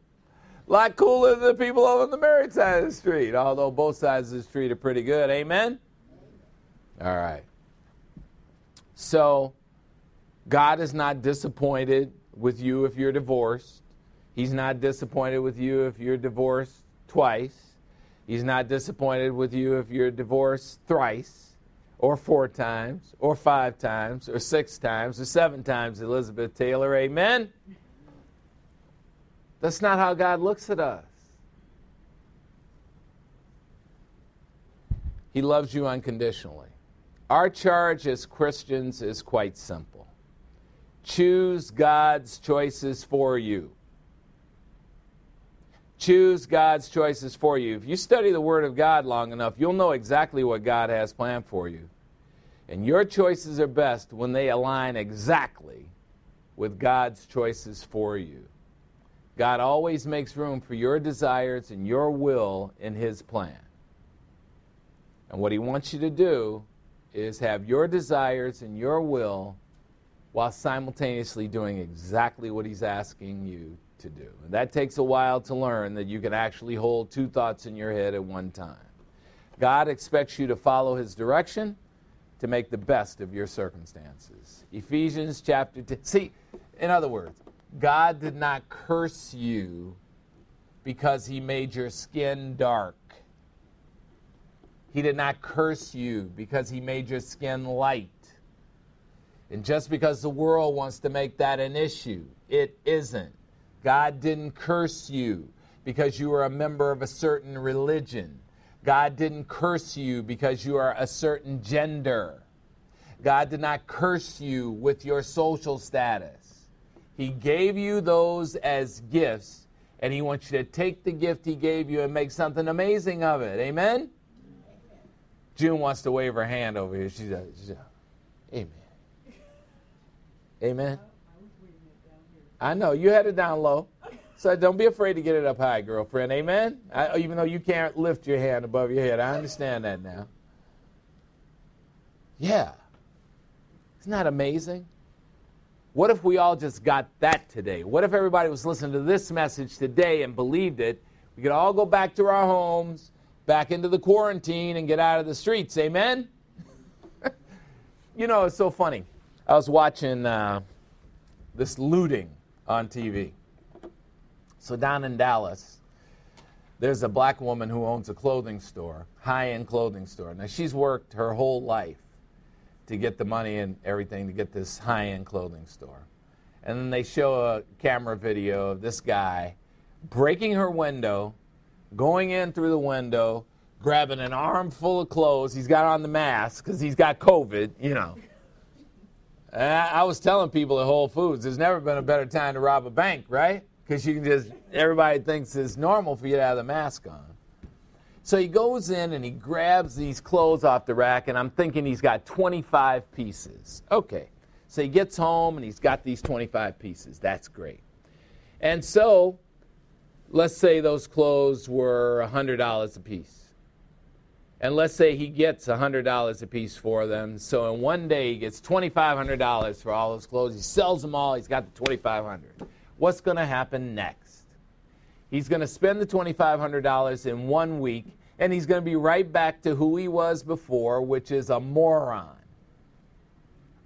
A lot cooler than the people over on the married side of the street, although both sides of the street are pretty good. Amen? All right. So, God is not disappointed with you if you're divorced. He's not disappointed with you if you're divorced twice. He's not disappointed with you if you're divorced thrice, or four times, or five times, or six times, or seven times, Elizabeth Taylor. Amen? That's not how God looks at us. He loves you unconditionally. Our charge as Christians is quite simple choose God's choices for you choose God's choices for you. If you study the Word of God long enough, you'll know exactly what God has planned for you. And your choices are best when they align exactly with God's choices for you. God always makes room for your desires and your will in His plan. And what He wants you to do is have your desires and your will while simultaneously doing exactly what He's asking you to do. And that takes a while to learn that you can actually hold two thoughts in your head at one time. God expects you to follow his direction to make the best of your circumstances. Ephesians chapter 10. See, in other words, God did not curse you because he made your skin dark. He did not curse you because he made your skin light. And just because the world wants to make that an issue, it isn't. God didn't curse you because you are a member of a certain religion. God didn't curse you because you are a certain gender. God did not curse you with your social status. He gave you those as gifts, And He wants you to take the gift He gave you and make something amazing of it. Amen? June wants to wave her hand over here. She's a, she's Amen. Amen. I know. You had it down low. So don't be afraid to get it up high, girlfriend. Amen? I, even though you can't lift your hand above your head. I understand that now. Yeah. Isn't that amazing? What if we all just got that today? What if everybody was listening to this message today and believed it? We could all go back to our homes, back into the quarantine, and get out of the streets. Amen? you know, it's so funny. I was watching uh, this looting on TV. So down in Dallas, there's a black woman who owns a clothing store, high-end clothing store. Now she's worked her whole life to get the money and everything to get this high-end clothing store. And then they show a camera video of this guy breaking her window, going in through the window, grabbing an armful of clothes. He's got on the mask because he's got COVID, you know. Uh, I was telling people at Whole Foods, there's never been a better time to rob a bank, right? Because you can just, everybody thinks it's normal for you to have the mask on. So he goes in and he grabs these clothes off the rack, and I'm thinking he's got 25 pieces. Okay. So he gets home and he's got these 25 pieces. That's great. And so, let's say those clothes were $100 a piece. And let's say he gets $100 a piece for them. So in one day, he gets $2,500 for all those clothes. He sells them all. He's got the 2,500. What's going to happen next? He's going to spend the $2,500 in one week, and he's going to be right back to who he was before, which is a moron.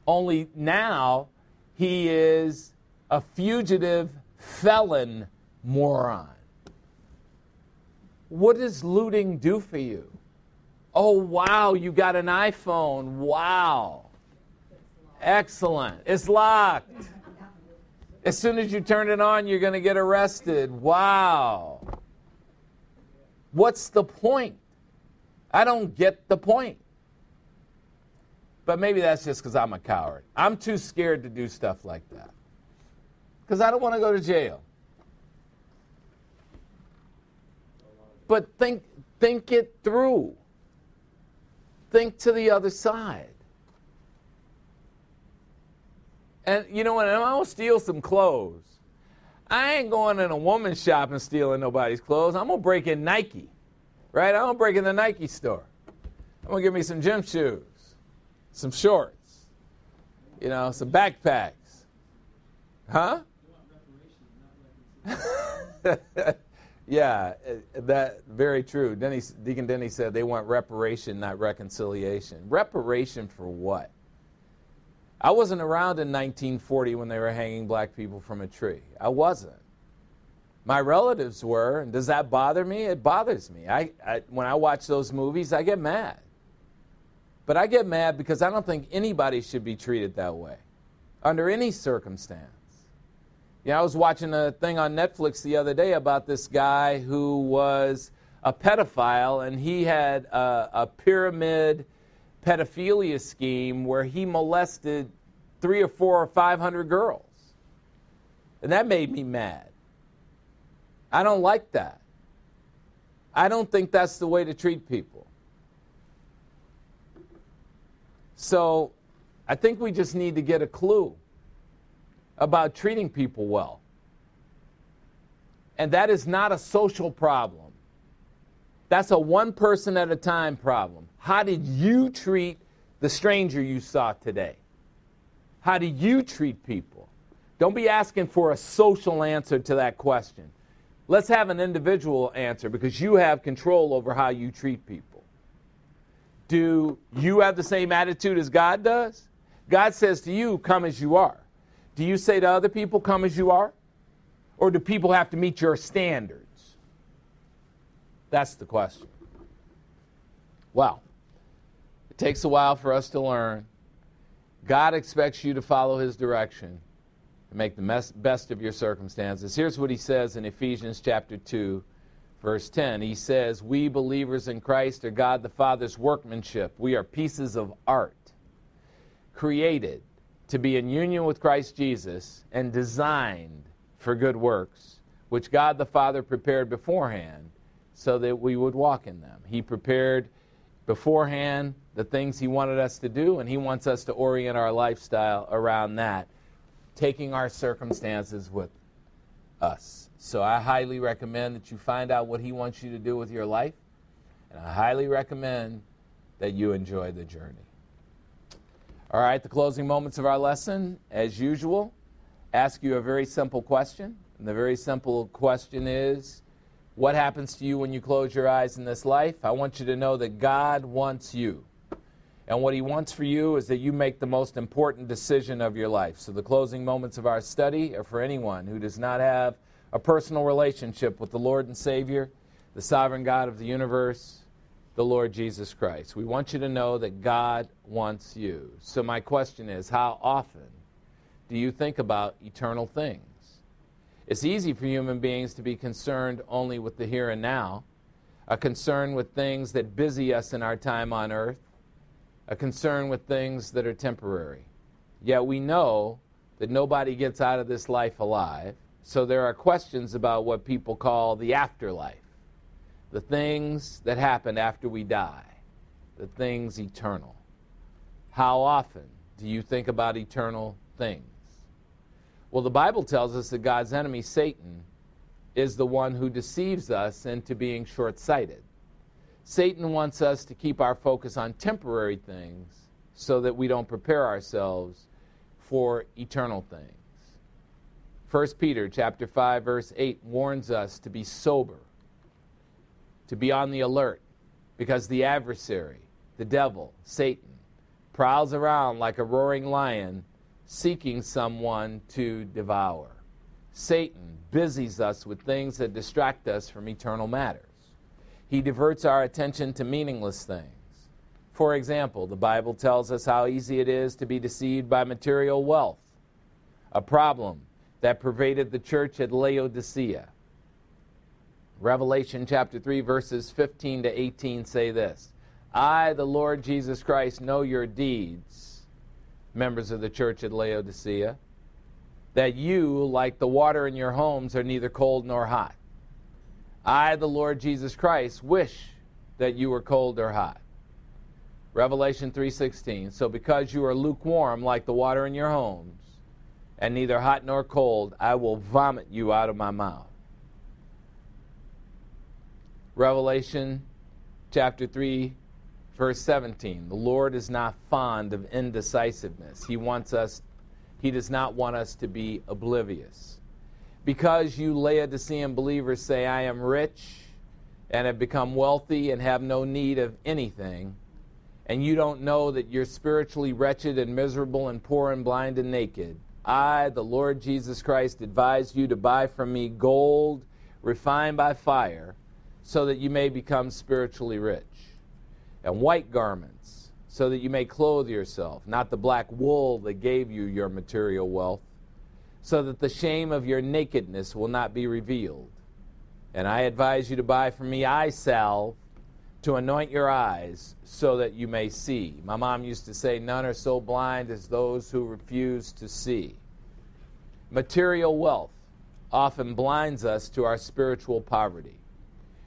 Only now he is a fugitive felon moron. What does looting do for you? Oh, wow, you got an iPhone. Wow. Excellent. It's locked. As soon as you turn it on, you're going to get arrested. Wow. What's the point? I don't get the point. But maybe that's just because I'm a coward. I'm too scared to do stuff like that. Because I don't want to go to jail. But think, think it through think to the other side. And you know what? I'm gonna steal some clothes. I ain't going in a woman's shop and stealing nobody's clothes. I'm gonna break in Nike, right? I'm gonna break in the Nike store. I'm gonna give me some gym shoes, some shorts, you know, some backpacks. Huh? Yeah, uh, that very true. Denny, Deacon Denny said they want reparation, not reconciliation. Reparation for what? I wasn't around in 1940 when they were hanging black people from a tree. I wasn't. My relatives were, and does that bother me? It bothers me. I, I, when I watch those movies, I get mad. But I get mad because I don't think anybody should be treated that way, under any circumstance. Know, I was watching a thing on Netflix the other day about this guy who was a pedophile, and he had a, a pyramid pedophilia scheme where he molested three or four or five hundred girls. And that made me mad. I don't like that. I don't think that's the way to treat people. So I think we just need to get a clue about treating people well. And that is not a social problem. That's a one person at a time problem. How did you treat the stranger you saw today? How do you treat people? Don't be asking for a social answer to that question. Let's have an individual answer because you have control over how you treat people. Do you have the same attitude as God does? God says to you, Come as you are. Do you say to other people, come as you are? Or do people have to meet your standards? That's the question. Well, it takes a while for us to learn. God expects you to follow his direction and make the best of your circumstances. Here's what he says in Ephesians chapter 2, verse 10. He says, We believers in Christ are God the Father's workmanship. We are pieces of art created to be in union with Christ Jesus and designed for good works, which God the Father prepared beforehand so that we would walk in them. He prepared beforehand the things He wanted us to do, and He wants us to orient our lifestyle around that, taking our circumstances with us. So I highly recommend that you find out what He wants you to do with your life, and I highly recommend that you enjoy the journey. All right, the closing moments of our lesson, as usual, ask you a very simple question. And the very simple question is What happens to you when you close your eyes in this life? I want you to know that God wants you. And what He wants for you is that you make the most important decision of your life. So the closing moments of our study are for anyone who does not have a personal relationship with the Lord and Savior, the sovereign God of the universe, the Lord Jesus Christ. We want you to know that God wants you. So my question is how often do you think about eternal things? It's easy for human beings to be concerned only with the here and now, a concern with things that busy us in our time on earth, a concern with things that are temporary. Yet we know that nobody gets out of this life alive, so there are questions about what people call the afterlife, the things that happen after we die, the things eternal. How often do you think about eternal things? Well, the Bible tells us that God's enemy, Satan, is the one who deceives us into being short sighted. Satan wants us to keep our focus on temporary things so that we don't prepare ourselves for eternal things. 1 Peter chapter 5 verse 8 warns us to be sober, to be on the alert because the adversary, the devil, Satan, prowls around like a roaring lion seeking someone to devour. Satan busies us with things that distract us from eternal matters. He diverts our attention to meaningless things. For example, the Bible tells us how easy it is to be deceived by material wealth, a problem that pervaded the church at Laodicea. Revelation chapter 3, verses 15 to 18 say this I, the Lord Jesus Christ, know your deeds members of the church at Laodicea, that you, like the water in your homes, are neither cold nor hot. I, the Lord Jesus Christ, wish that you were cold or hot. Revelation 3:16. So because you are lukewarm like the water in your homes, and neither hot nor cold, I will vomit you out of my mouth. Revelation chapter 3 Verse 17 The Lord is not fond of indecisiveness. He wants us, He does not want us to be oblivious. Because you Laodicean believers say, I am rich and have become wealthy and have no need of anything, and you don't know that you're spiritually wretched and miserable and poor and blind and naked, I, the Lord Jesus Christ, advise you to buy from me gold refined by fire so that you may become spiritually rich and white garments, so that you may clothe yourself, not the black wool that gave you your material wealth, so that the shame of your nakedness will not be revealed. And I advise you to buy from me eye salve to anoint your eyes so that you may see. My mom used to say, None are so blind as those who refuse to see. Material wealth often blinds us to our spiritual poverty.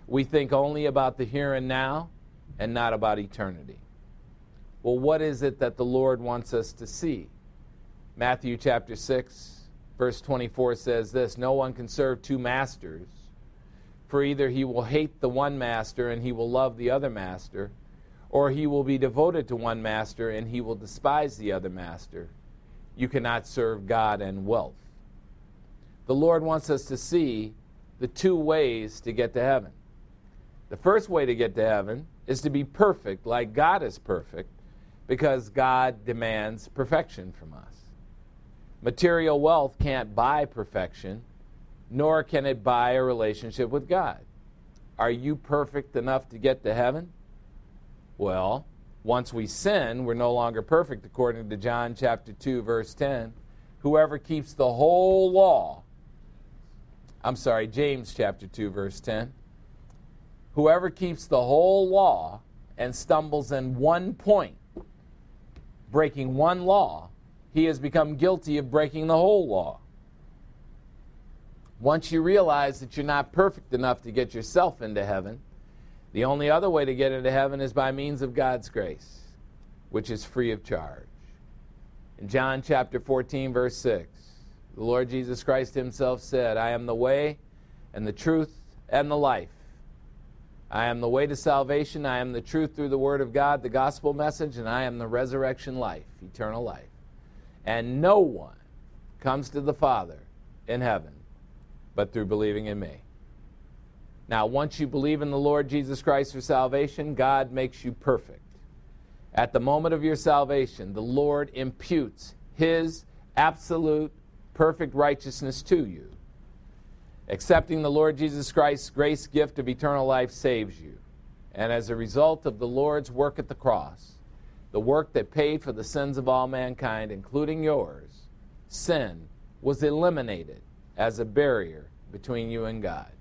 We think only about the here and now and not about eternity. Well, what is it that the Lord wants us to see? Matthew chapter 6, verse 24 says this No one can serve two masters, for either he will hate the one master and he will love the other master, or he will be devoted to one master and he will despise the other master. You cannot serve God and wealth. The Lord wants us to see the two ways to get to heaven. The first way to get to heaven is to be perfect like God is perfect because God demands perfection from us. Material wealth can't buy perfection, nor can it buy a relationship with God. Are you perfect enough to get to heaven? Well, once we sin, we're no longer perfect according to John chapter 2 verse 10. Whoever keeps the whole law I'm sorry, James chapter 2 verse 10. Whoever keeps the whole law and stumbles in one point, breaking one law, he has become guilty of breaking the whole law. Once you realize that you're not perfect enough to get yourself into heaven, the only other way to get into heaven is by means of God's grace, which is free of charge. In John chapter 14, verse 6, the Lord Jesus Christ himself said, I am the way and the truth and the life. I am the way to salvation. I am the truth through the Word of God, the gospel message, and I am the resurrection life, eternal life. And no one comes to the Father in heaven but through believing in me. Now, once you believe in the Lord Jesus Christ for salvation, God makes you perfect. At the moment of your salvation, the Lord imputes His absolute perfect righteousness to you. Accepting the Lord Jesus Christ's grace gift of eternal life saves you. And as a result of the Lord's work at the cross, the work that paid for the sins of all mankind, including yours, sin was eliminated as a barrier between you and God.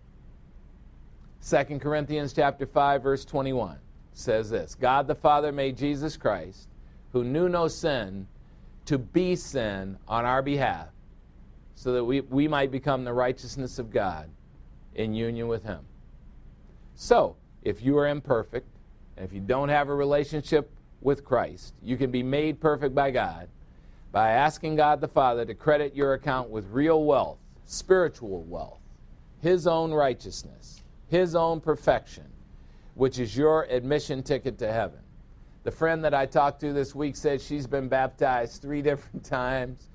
2 Corinthians chapter 5 verse 21 says this, God the Father made Jesus Christ, who knew no sin, to be sin on our behalf so that we, we might become the righteousness of God in union with Him. So, if you are imperfect, and if you don't have a relationship with Christ, you can be made perfect by God by asking God the Father to credit your account with real wealth, spiritual wealth, His own righteousness, His own perfection, which is your admission ticket to heaven. The friend that I talked to this week said she's been baptized three different times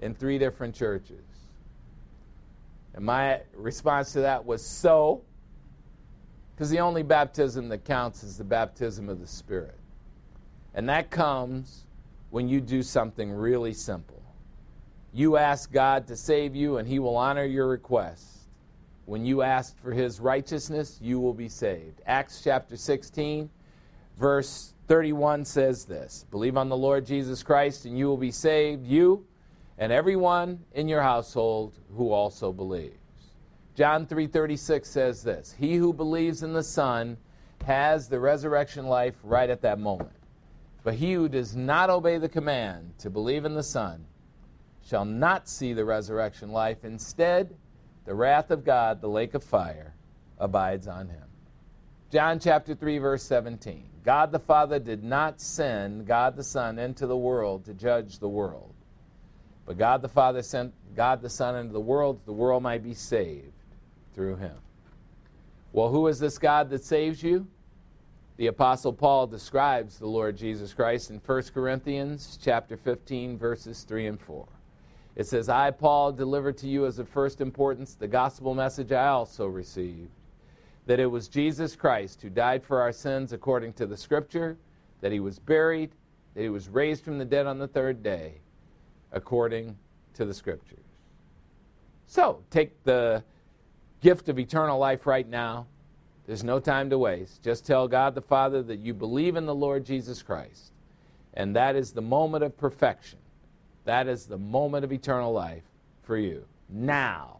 in three different churches. And my response to that was so, because the only baptism that counts is the baptism of the Spirit. And that comes when you do something really simple. You ask God to save you, and He will honor your request. When you ask for His righteousness, you will be saved. Acts chapter 16, verse 31 says this Believe on the Lord Jesus Christ, and you will be saved, you and everyone in your household who also believes. John 3:36 says this, "He who believes in the Son has the resurrection life right at that moment. But he who does not obey the command to believe in the Son shall not see the resurrection life. Instead, the wrath of God, the lake of fire, abides on him." John chapter 3 verse 17. God the Father did not send God the Son into the world to judge the world but God the Father sent God the Son into the world the world might be saved through him. Well, who is this God that saves you? The apostle Paul describes the Lord Jesus Christ in 1 Corinthians chapter 15 verses 3 and 4. It says, "I Paul delivered to you as of first importance the gospel message I also received, that it was Jesus Christ who died for our sins according to the scripture, that he was buried, that he was raised from the dead on the third day." According to the Scriptures. So, take the gift of eternal life right now. There's no time to waste. Just tell God the Father that you believe in the Lord Jesus Christ. And that is the moment of perfection. That is the moment of eternal life for you. Now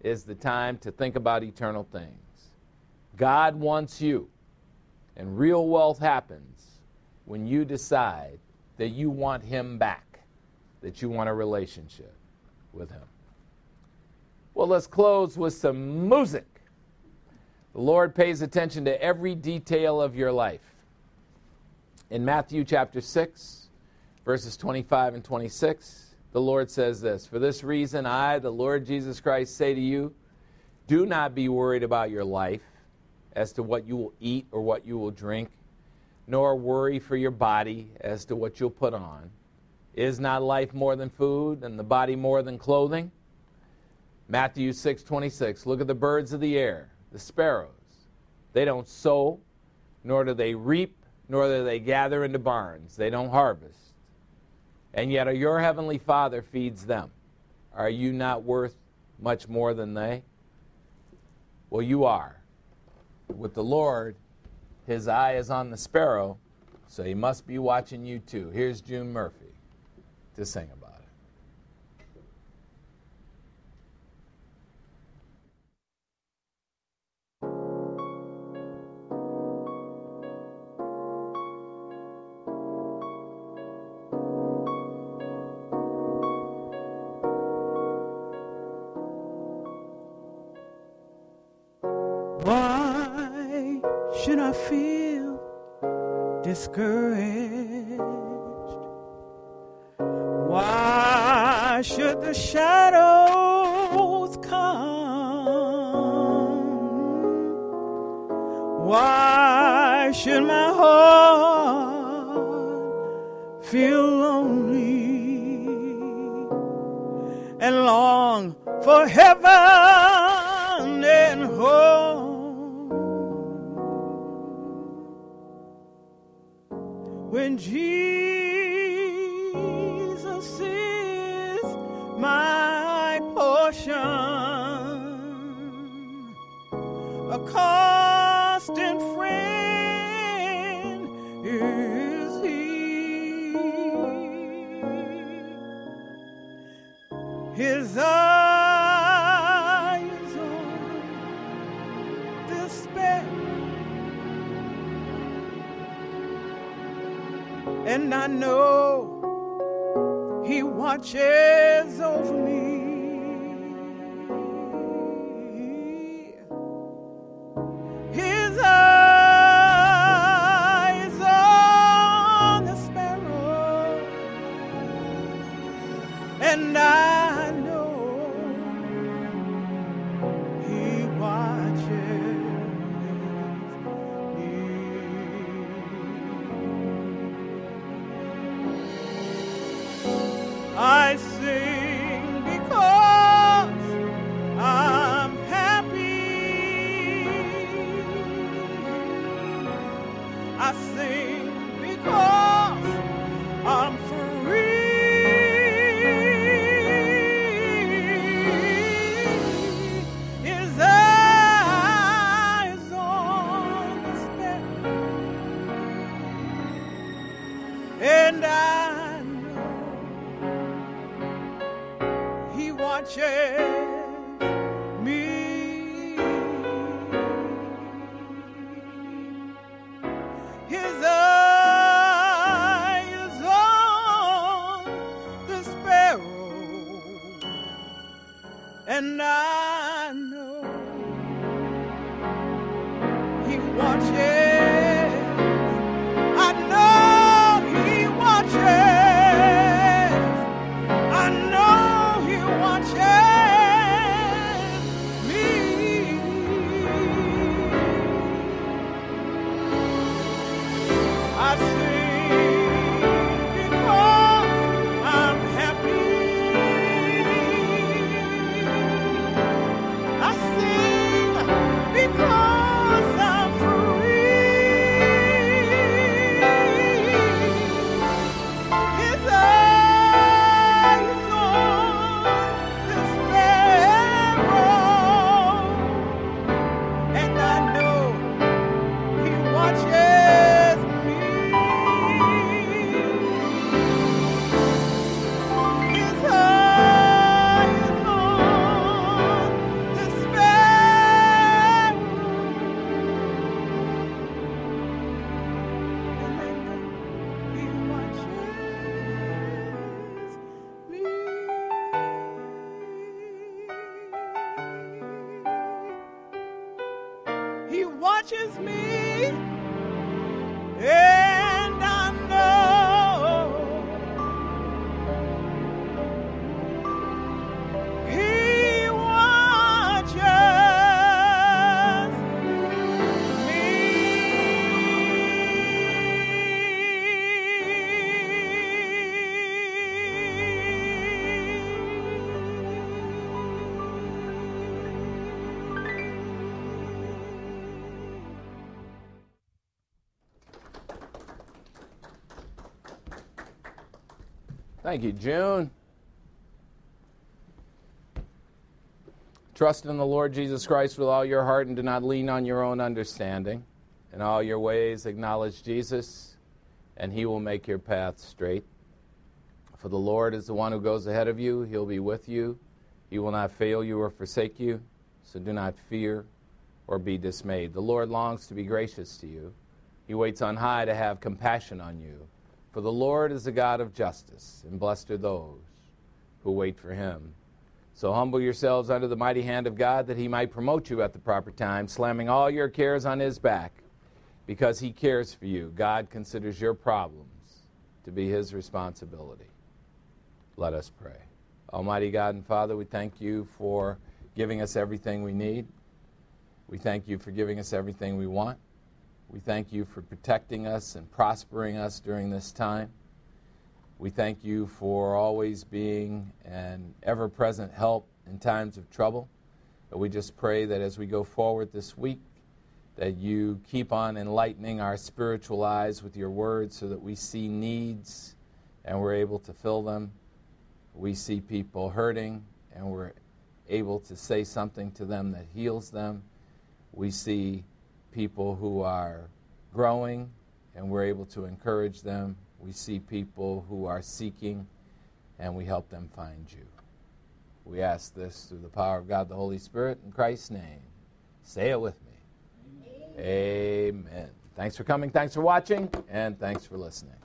is the time to think about eternal things. God wants you. And real wealth happens when you decide that you want Him back that you want a relationship with Him. Well, let's close with some music. The Lord pays attention to every detail of your life. In Matthew chapter 6, verses 25 and 26, the Lord says this For this reason, I, the Lord Jesus Christ, say to you, do not be worried about your life as to what you will eat or what you will drink, nor worry for your body as to what you'll put on. Is not life more than food and the body more than clothing? Matthew 6:26 Look at the birds of the air, the sparrows. They don't sow, nor do they reap, nor do they gather into barns. They don't harvest. And yet your heavenly Father feeds them. Are you not worth much more than they? Well, you are. With the Lord, his eye is on the sparrow, so he must be watching you too. Here's June Murphy to sing When Jesus is my portion. A constant friend and I know He watches over me. Thank you, June. Trust in the Lord Jesus Christ with all your heart and do not lean on your own understanding. In all your ways, acknowledge Jesus, and he will make your path straight. For the Lord is the one who goes ahead of you, he'll be with you. He will not fail you or forsake you, so do not fear or be dismayed. The Lord longs to be gracious to you. He waits on high to have compassion on you. For the Lord is a God of justice, and blessed are those who wait for him. So humble yourselves under the mighty hand of God that he might promote you at the proper time, slamming all your cares on his back. because He cares for you. God considers your problems to be His responsibility. Let us pray. Almighty God and Father, we thank you for giving us everything we need. We thank you for giving us everything we want. We thank you for protecting us and prospering us during this time. We thank you for always being an ever present help in times of trouble. But we just pray that as we go forward this week, that you keep on enlightening our spiritual eyes with your word so that we see needs and we're able to fill them. We see people hurting and we're able to say something to them that heals them. We see people who are growing and we're able to encourage them. We see people who are seeking and we help them find you. We ask this through the power of God the Holy Spirit in Christ's name. Say it with me. Amen. Amen. Thanks for coming, thanks for watching, and thanks for listening.